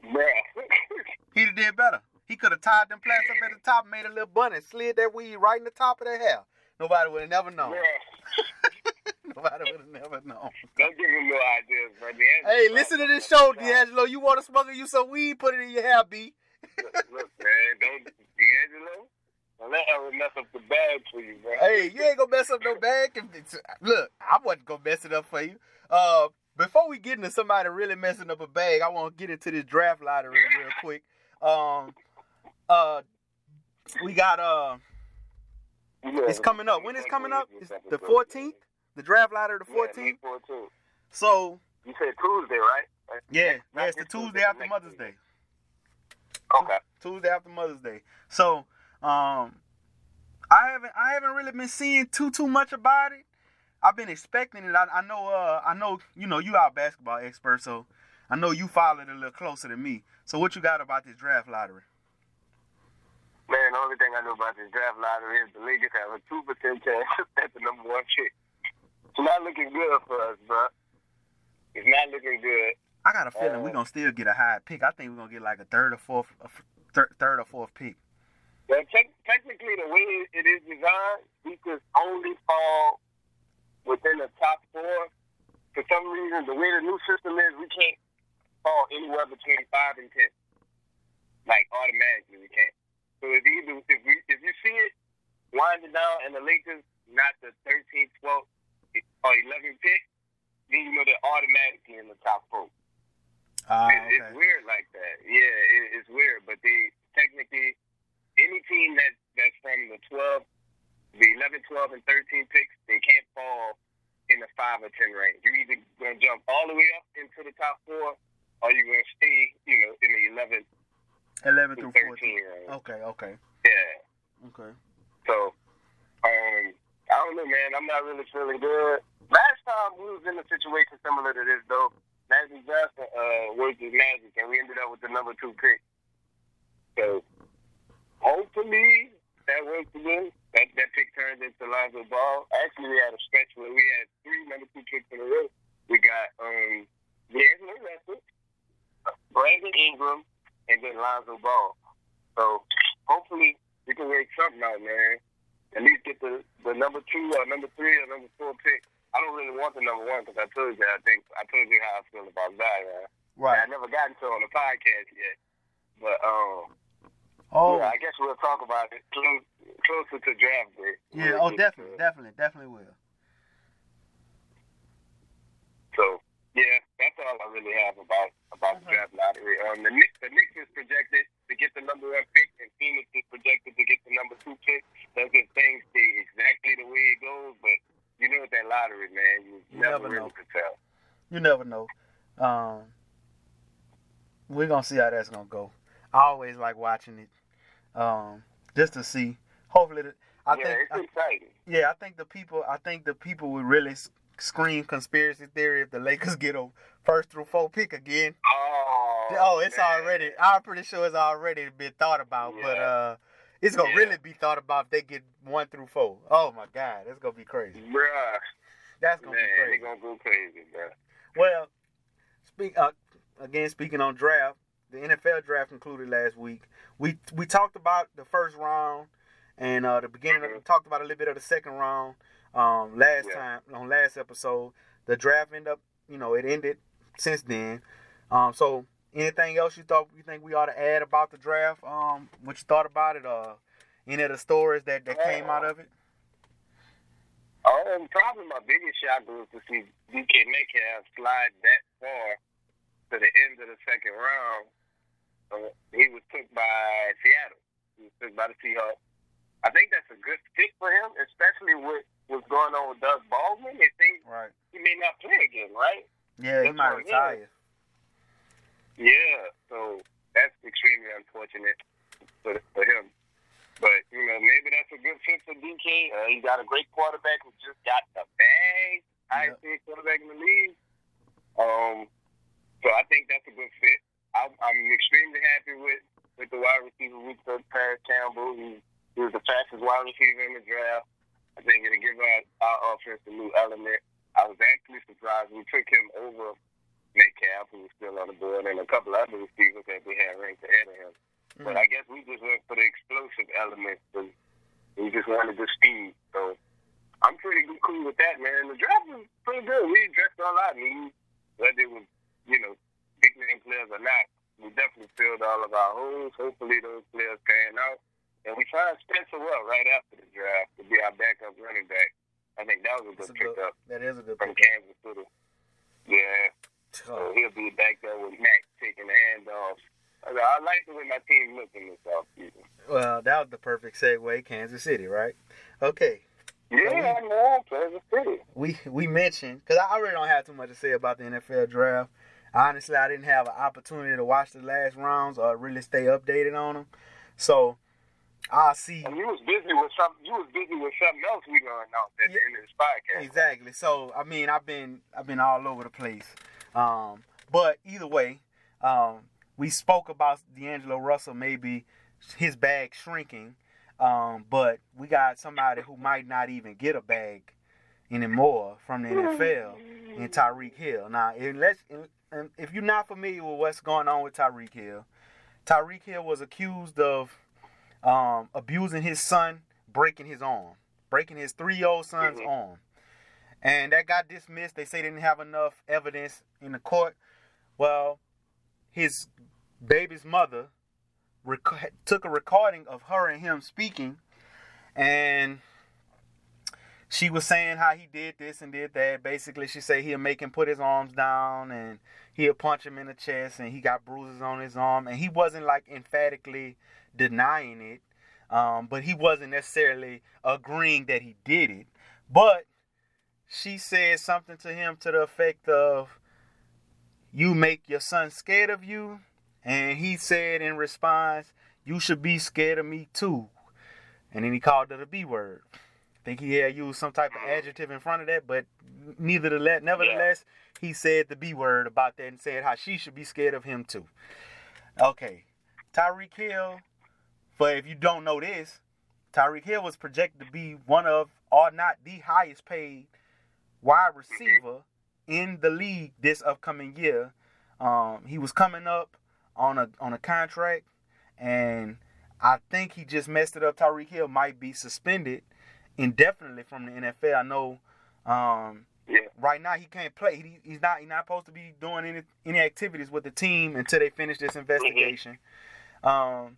Bruh. He'd have did better. He could have tied them plants up at the top, made a little bunny, slid that weed right in the top of their hair. Nobody would have never known. Bruh. Nobody would have never known. Don't give him no ideas, bro. The Hey, listen to this show, D'Angelo. You want to smuggle you some weed? Put it in your hair, B. Look, look, man. Don't, D'Angelo, don't let her mess up the bag for you, bro. Hey, you ain't gonna mess up no bag. Look, I wasn't gonna mess it up for you. Uh, before we get into somebody really messing up a bag, I want to get into this draft lottery real quick. Um, uh, we got uh, it's coming up. When is coming up? It's the 14th. The draft lottery, the 14th. May 14th. So You said Tuesday, right? yeah, yeah, it's the Tuesday after Mother's. Day. Okay. Tuesday after Mother's Day. So, um, I haven't I haven't really been seeing too too much about it. I've been expecting it. I, I know uh I know you know you are a basketball expert, so I know you follow it a little closer than me. So what you got about this draft lottery? Man, the only thing I know about this draft lottery is the Lakers have a 2% chance at the number one pick. It's not looking good for us, bro. It's not looking good. I got a feeling Uh, we're gonna still get a high pick. I think we're gonna get like a third or fourth, a f- thir- third or fourth pick. Well, te- technically, the way it is designed, we could only fall within the top four. For some reason, the way the new system is, we can't fall anywhere between five and ten. Like automatically, we can't. So if either if we if you see it winding down and the Lakers not the 13th, 12th, or 11th pick, then you know they're automatically in the top four. Ah, It- It's weird like that. Yeah, it, it's weird. But they technically, any team that that's from the 12, the 11, 12, and 13 picks, they can't fall in the 5 or 10 range. You're either going to jump all the way up into the top four, or you're going to stay, you know, in the 11 through fourteen. range. Okay, okay, Yeah. okay. So, um, I don't know, man. I'm not really feeling good. Last time we was in a situation similar to this, though. Magic Johnson uh, worked his magic, and we ended up with the number two pick. So, hopefully that works again. That that pick turns into Lonzo Ball. Actually, we had a stretch where we had three number two picks in a row. We got um, D'Angelo Russell, Brandon Ingram, and then Lonzo Ball. So, hopefully we can work something out, man. At least get the, the number two or number three or number four pick. I don't really want the number one because I told you I think I told you how I feel about Zion. Right. I never gotten to it on the podcast yet, but um, Oh, yeah, I guess we'll talk about it close closer to draft day. Yeah. Oh, definitely, definitely, definitely will. So yeah, that's all I really have about about the draft lottery. Um, the Knicks, the Knicks is projected to get the number one pick, and Phoenix is projected to get the number two pick. That's if things stay exactly the way it goes, but you know with that lottery, man, you, You never, never really know. could tell. You never know. Um, we're gonna see how that's gonna go. I always like watching it, um, just to see. Hopefully, the, I yeah, think. it's I, exciting. yeah, I think the people. I think the people would really scream conspiracy theory if the Lakers get a first through four pick again. Oh, Oh, it's man. already. I'm pretty sure it's already been thought about, but Yeah. uh, it's gonna Yeah. really be thought about if they get one through four. Oh my God, that's gonna be crazy. Bruh, That's gonna man, be they crazy. gonna go crazy, bro. Well, speak uh, again. Speaking on draft, the NFL draft concluded last week. We we talked about the first round and uh, the beginning. Of, we talked about a little bit of the second round um, last Yeah. time on last episode. The draft ended up, you know, it ended since then. Um, so anything else you thought you think we ought to add about the draft? Um, what you thought about it? Uh, any of the stories that, that came out of it? Um, probably my biggest shock was to see DK Metcalf slide that far to the end of the second round. Uh, he was took by Seattle. He was took by the Seahawks. I think that's a good fit for him, especially with what's going on with Doug Baldwin. They think Right. he may not play again, right? Yeah, he might what it is. retire. Yeah, so that's extremely unfortunate for, for him. But, you know, maybe that's a good fit for DK. Uh, he got a great quarterback who just got the bag. Highest paid quarterback in the league. Um, so I think that's a good fit. I, I'm extremely happy with, with the wide receiver we took, Parris Campbell. He, he was the fastest wide receiver in the draft. I think it'll give our, our offense a new element. I was actually surprised we took him over Metcalf, who was still on the board, and a couple other receivers that we had ranked ahead of him. But mm. I guess we just went for the explosive element. and We just wanted the speed. So I'm pretty cool with that, man. The draft was pretty good. We addressed all our needs, whether it was, you know, big name players or not. We definitely filled all of our holes. Hopefully those players pan out. And we signed Spencer Ware right after the draft to be our backup running back. I think that was a That's good a good, pickup that is a good from pick. Kansas City. Yeah. So Oh, he'll be back there with Mack taking the handoffs. I I like the way my team looking this offseason. Well, that was the perfect segue. Kansas City, right? Okay. Yeah, man, Kansas City. We we mentioned because I really don't have too much to say about the NFL draft. Honestly, I didn't have an opportunity to watch the last rounds or really stay updated on them. So I'll see And you was busy with some. You was busy with something else we gonna announce at the end of this podcast. exactly. So I mean, I've been I've been all over the place. Um, but either way, um, we spoke about D'Angelo Russell maybe his bag shrinking. Um, but we got somebody who might not even get a bag anymore from the NFL in Tyreek Hill. Now, unless if you're not familiar with what's going on with Tyreek Hill, Tyreek Hill was accused of um, abusing his son, breaking his arm, breaking his three-year-old son's Mhm. arm, and that got dismissed. They say they didn't have enough evidence in the court. Well, his baby's mother rec- took a recording of her and him speaking, and she was saying how he did this and did that. Basically, she said he'll make him put his arms down and he'll punch him in the chest, and he got bruises on his arm, and he wasn't like emphatically denying it, um, but he wasn't necessarily agreeing that he did it. But she said something to him to the effect of, "You make your son scared of you," and he said in response, "You should be scared of me too." And then he called her the B word. I think he had used some type of adjective in front of that, but neither the le- nevertheless, he said the B word about that and said how she should be scared of him too. Okay. Tyreek Hill, but if you don't know this, Tyreek Hill was projected to be one of, or not the highest paid wide receiver in the league this upcoming year. Um, he was coming up on a on a contract, and I think he just messed it up. Tyreek Hill might be suspended indefinitely from the NFL. I know. Um, Yeah. right now he can't play. He, he's not. He's not supposed to be doing any any activities with the team until they finish this investigation. Um,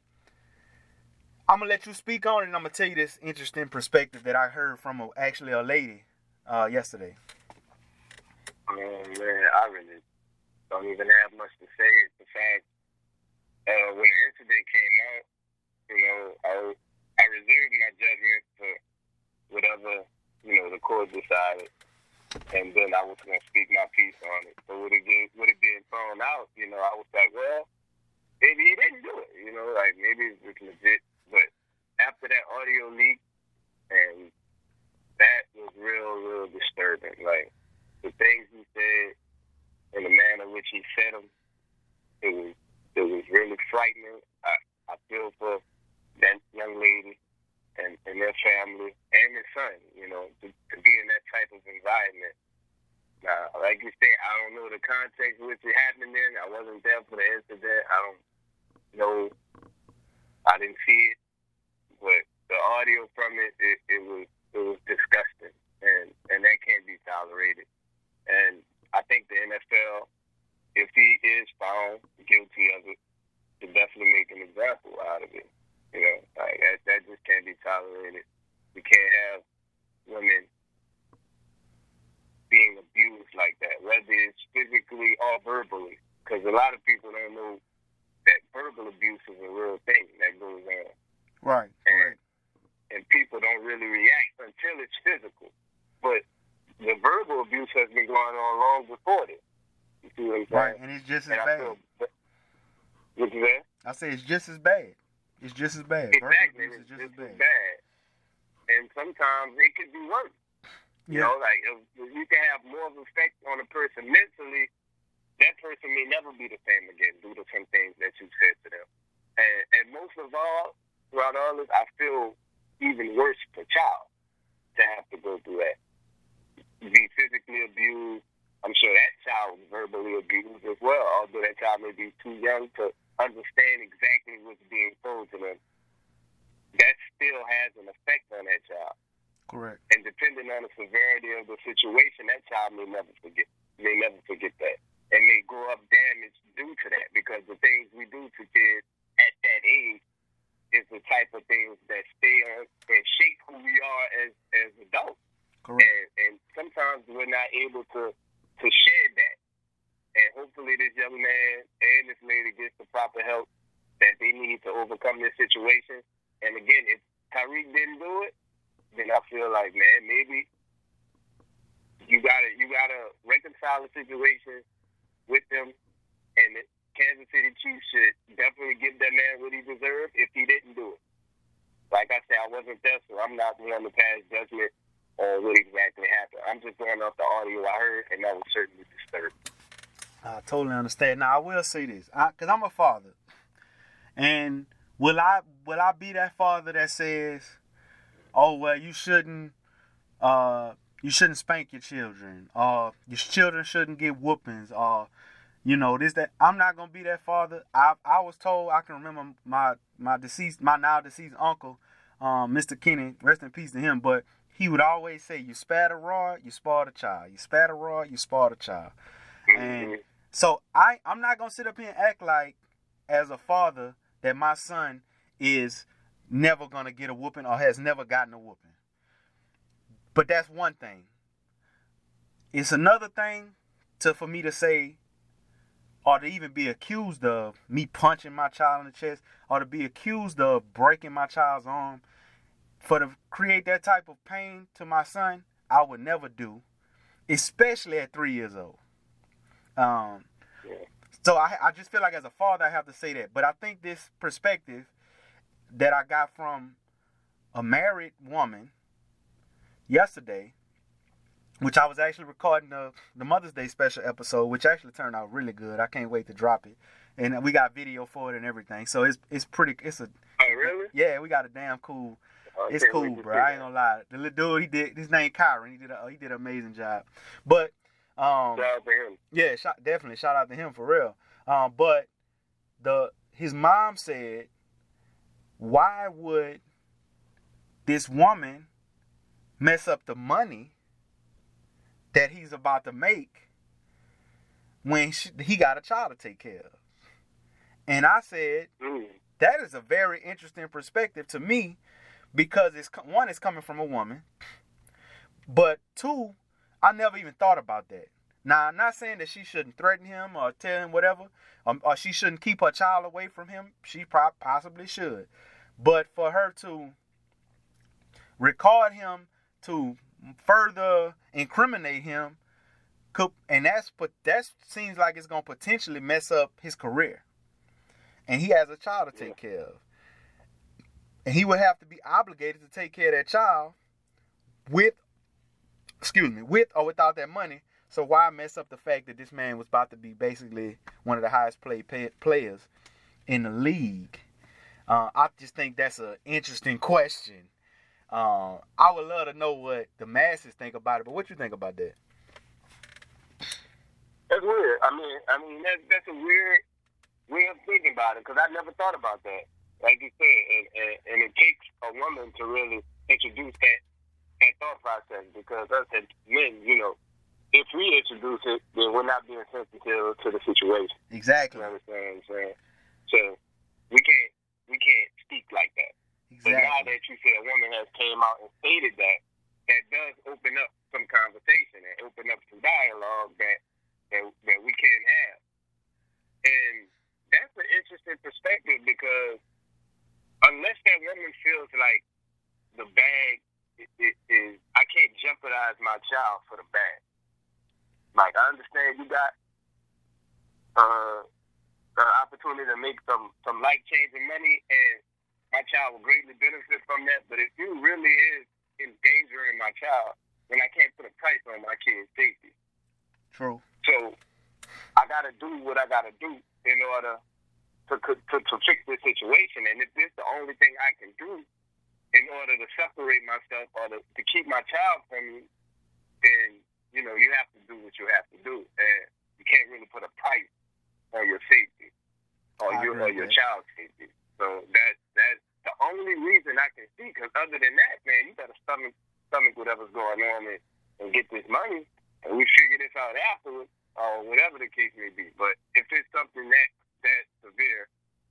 I'm gonna let you speak on it, and I'm gonna tell you this interesting perspective that I heard from a, actually a lady uh, yesterday. Oh man, I really don't even have much to say. The fact uh, when the incident came out, you know, I I reserved my judgment for whatever you know the court decided, and then I was gonna speak my piece on it. So with it being, with it being thrown out, you know, I was like, well, maybe he didn't do it. You know, like maybe it's legit. But after that audio leak, and that was real, real disturbing. Like the things he said and the manner in which he said them, it was it was really frightening. I, I feel for that young lady and, and their family and his son, you know, to, to be in that type of environment. Now, like you say, I don't know the context which it happened in. I wasn't there for the incident. I don't know. I didn't see it, but the audio from it, it, it was it was disgusting, and and that can't be tolerated. And I think the NFL, if he is found guilty of it, to definitely make an example out of it. You know, like that, that just can't be tolerated. We can't have women being abused like that, whether it's physically or verbally. Because a lot of people don't know that verbal abuse is a real thing that goes on. Right. And, and people don't really react until it's physical. But the verbal abuse has been going on long before this. You I'm saying? Right, and it's just as I bad. feel, what's that? I say it's just as bad. It's just as bad. Exactly. It's just as just as bad. bad. And sometimes it could be worse. You Yeah. know, like if, if you can have more of an effect on a person mentally, that person may never be the same again due to some things that you said to them. And, and most of all, throughout all this, I feel even worse for child to have to go through that. Be physically abused. I'm sure that child was verbally abused as well, although that child may be too young to understand exactly what's being told to them. That still has an effect on that child. Correct. And depending on the severity of the situation, that child may never forget may never forget that. And may grow up damaged due to that because the things we do to kids at that age is the type of things that stay on and shape who we are as as adults. Correct. And and sometimes we're not able to to shed that. And hopefully this young man and this lady gets the proper help that they need to overcome this situation. And again, if Tyreek didn't do it, then I feel like, man, maybe you gotta you gotta reconcile the situation with them, and the Kansas City Chiefs should definitely give that man what he deserved if he didn't do it. Like I said, I wasn't there, so I'm not one to pass judgment on what exactly happened. I'm just going off the audio I heard, and that was certainly disturbing. I totally understand. Now I will say this, because I'm a father, and will I will I be that father that says, "Oh well, you shouldn't, uh, you shouldn't spank your children, or your children shouldn't get whoopings, or you know this that." I'm not gonna be that father. I I was told I can remember my my deceased my now deceased uncle, um, Mr. Kenny, rest in peace to him, but he would always say, "You spat a rod, you spoiled a child. You spat a rod, you spoiled a child." And mm-hmm. so I I'm not gonna sit up here and act like as a father that my son is never gonna get a whooping or has never gotten a whooping. But that's one thing. It's another thing to for me to say or to even be accused of me punching my child in the chest or to be accused of breaking my child's arm for to create that type of pain to my son, I would never do, especially at three years old. Um, so I, I just feel like as a father, I have to say that. But I think this perspective that I got from a married woman yesterday, which I was actually recording the, the Mother's Day special episode, which actually turned out really good. I can't wait to drop it. And we got video for it and everything. So it's it's pretty it's a Oh, really? yeah, we got a damn cool it's cool, bro. I ain't gonna lie. The little dude, he did his name Kyron. He did a he did an amazing job. But um, Shout out to him. yeah, shout, definitely shout out to him for real. Um, but the his mom said, why would this woman mess up the money that he's about to make when she, he got a child to take care of? And I said, Mm. that is a very interesting perspective to me because it's one it's coming from a woman, but two, I never even thought about that. Now, I'm not saying that she shouldn't threaten him or tell him whatever, um, or she shouldn't keep her child away from him. She pro- possibly should, but for her to record him to further incriminate him, could, and that's but that seems like it's gonna potentially mess up his career, and he has a child to take care of, and he would have to be obligated to take care of that child with, excuse me, with or without that money. So why mess up the fact that this man was about to be basically one of the highest paid players in the league? Uh, I just think that's an interesting question um, I would love to know what the masses think about it, but what you think about that? That's weird. I mean, I mean that, that's a weird way of thinking about it because I never thought about that. Like you said, and, and, and it takes a woman to really introduce that that thought process because us as men, you know, if we introduce it, then we're not being sensitive to the situation. Exactly. You understand what I'm saying? So we can't we can't speak like that. Exactly. But now that you say a woman has came out and stated that, that does open up some conversation and open up some dialogue that that, that we can have. And that's an interesting perspective because unless that woman feels like the bag is, is I can't jeopardize my child for the bag. Like I understand you got uh, the opportunity to make some some life changing money and my child will greatly benefit from that. But if you really is endangering my child, then I can't put a price on my kid's safety. True. So I got to do what I got to do in order to, to to fix this situation. And if this is the only thing I can do in order to separate myself or to, to keep my child from you, then you know you have to do what you have to do, and you can't really put a price on your safty or I your or your child's safety. So that that's the only reason I can see. Because other than that, man, you gotta stomach stomach whatever's going on and, and get this money, and we figure this out afterwards, or whatever the case may be. But if it's something that severe,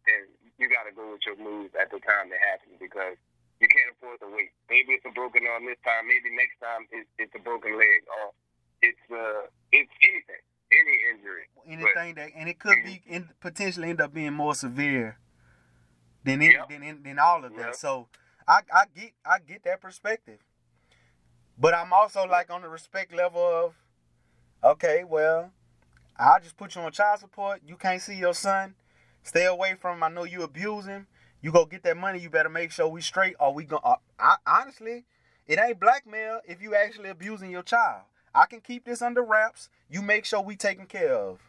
then you gotta go with your moves at the time that happens because you can't afford to wait. Maybe it's a broken arm this time. Maybe next time it's, it's a broken leg, or it's uh it's anything, any injury. Anything but, that, and it could be in, potentially end up being more severe than yep. than, than all of that. So I, I get I get that perspective. But I'm also like on the respect level of, okay, well, I'll just put you on child support. You can't see your son. Stay away from him. I know you abuse him. You go get that money. You better make sure we straight. Or we go. Uh, I, honestly, it ain't blackmail if you actually abusing your child. I can keep this under wraps. You make sure we taken care of.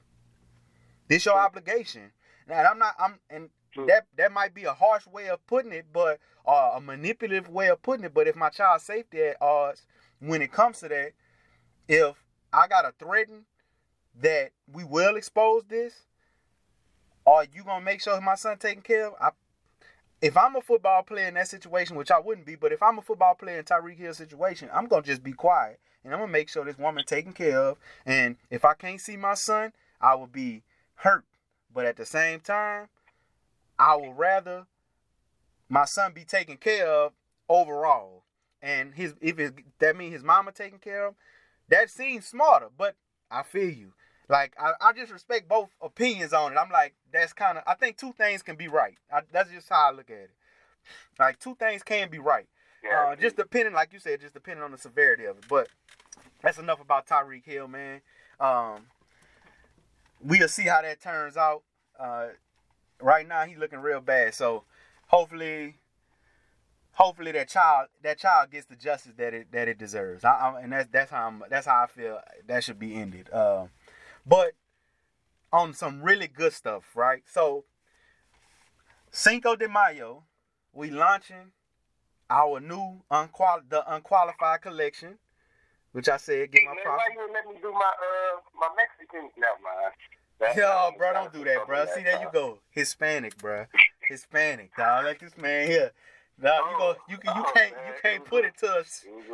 This your obligation. And I'm not. I'm and that that might be a harsh way of putting it, but uh, a manipulative way of putting it. But if my child's safety at odds when it comes to that, if I gotta threaten that we will expose this, are you gonna make sure my son taken care of? I, if I'm a football player in that situation, which I wouldn't be, but if I'm a football player in Tyreek Hill's situation, I'm gonna just be quiet and I'm gonna make sure this woman taken care of. And if I can't see my son, I will be hurt. But at the same time, I would rather my son be taken care of overall. And his if it, that means his mama taking care of, him, that seems smarter. But I feel you. Like I, I just respect both opinions on it. I'm like that's kind of I think two things can be right. I, that's just how I look at it. Like two things can be right. Yeah, uh, just depending, like you said, just depending on the severity of it. But that's enough about Tyreek Hill, man. Um, we'll see how that turns out. Uh, right now he's looking real bad. So hopefully, hopefully that child that child gets the justice that it that it deserves. I, I, and that's that's how I'm, that's how I feel that should be ended. Uh, but on some really good stuff, right? So Cinco de Mayo, we launching our new unqual the unqualified collection, which I said get my props. Why you let me do my uh my Mexican? Never mind. Yo, bro, don't do that, bro. See, there you go. Hispanic, bro. Hispanic, dog. Like this man here. Dog, you go. You can. You can't. You can't put it to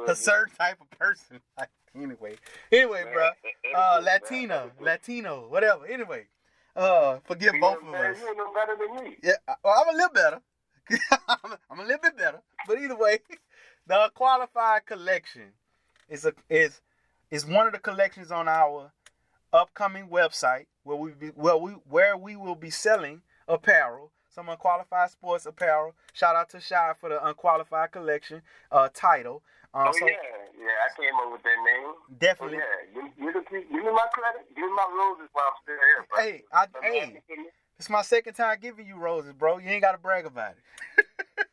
a, a certain type of person. Like, anyway. Anyway, bro. Uh, Latino, Latino, whatever. Anyway. Uh, forgive You both know, of man, us. You know better than me. Yeah, I- well, I'm a little better. I'm, a, I'm a little bit better, but either way, the qualified collection is a is is one of the collections on our upcoming website where we be, well we where we will be selling apparel, some unqualified sports apparel. Shout out to Shy for the unqualified collection uh, title. Uh, Oh so yeah, yeah. I came up with that name. Oh definitely, yeah. Give, give, give, me my credit. Give me my roses while I'm still here, bro. hey, I, hey, it's my second time giving you roses, bro. You ain't got to brag about it.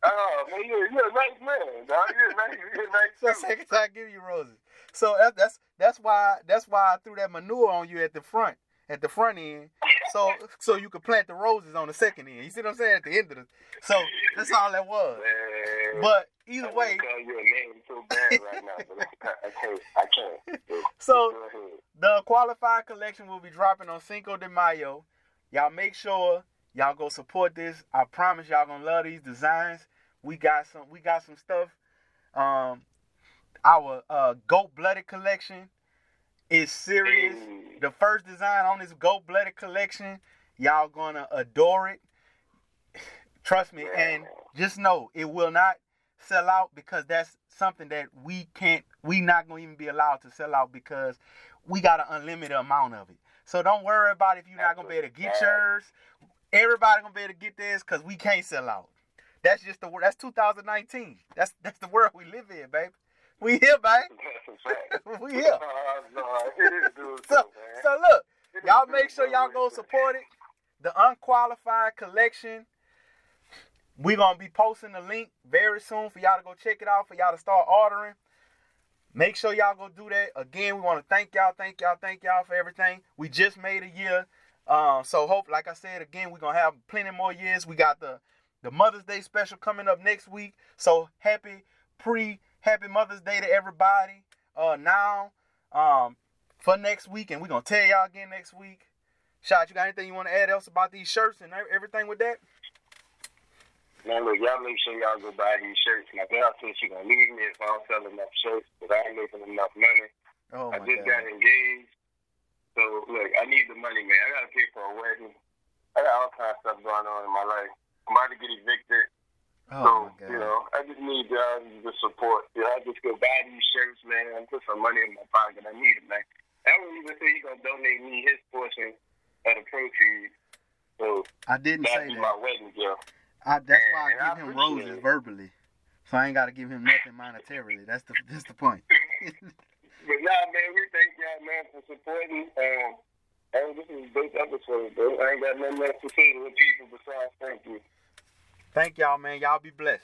Oh man, you're, you're a nice man, dog. You're a nice, you're a nice. So second time giving you roses. So that's that's why that's why I threw that manure on you at the front at the front end. So so you could plant the roses on the second end. You see what I'm saying? At the end of the so that's all that was. Man, But either wanna way, call you a name so bad right now, but I, I can't. I can't. so the qualified collection will be dropping on Cinco de Mayo. Y'all make sure y'all go support this. I promise y'all gonna love these designs. We got some we got some stuff. Um our uh goat blooded collection is serious. Hey. The first design on this goat blooded collection, y'all gonna adore it. Trust me, and just know it will not sell out because that's something that we can't we not gonna even be allowed to sell out because we got an unlimited amount of it. So don't worry about if you're not gonna be able to get yours. Everybody gonna be able to get theirs because we can't sell out. That's just the that's 2019. That's that's the world we live in, baby. We here, baby. That's a fact. we here. No, it is So man. so look, y'all make sure y'all go support it. The unqualified collection. we gonna be posting the link very soon for y'all to go check it out, for y'all to start ordering. Make sure y'all go do that. Again, we want to thank y'all, thank y'all, thank y'all for everything. We just made a year. Um, so hope, like I said again, we're gonna have plenty more years. We got the the Mother's Day special coming up next week. So happy pre happy Mother's Day to everybody. Uh now um for next week, and we're gonna tell y'all again next week. Shot, you got anything you want to add else about these shirts and everything with that? Man, look, y'all make sure y'all go buy these shirts. My girl said she gonna leave me if I don't sell enough shirts, but I ain't making enough money. Oh I just god. got engaged. So look, I need the money, man. I gotta pay for a wedding. I got all kinds of stuff going on in my life. I'm about to get evicted. Oh so, you know, I just need y'all to support. You know, I just go buy these shirts, man, and put some money in my pocket. I need it, man. I don't even say he's gonna donate me his portion of the proceeds. So I didn't say that. my wedding gift. I, that's why And I I give him roses it. verbally, so I ain't got to give him nothing monetarily. That's the that's the point. But nah, man, we thank y'all, man, for supporting. Um, and this is a big episode, bro. I ain't got nothing else to say to the people besides thank you. Thank y'all, man. Y'all be blessed.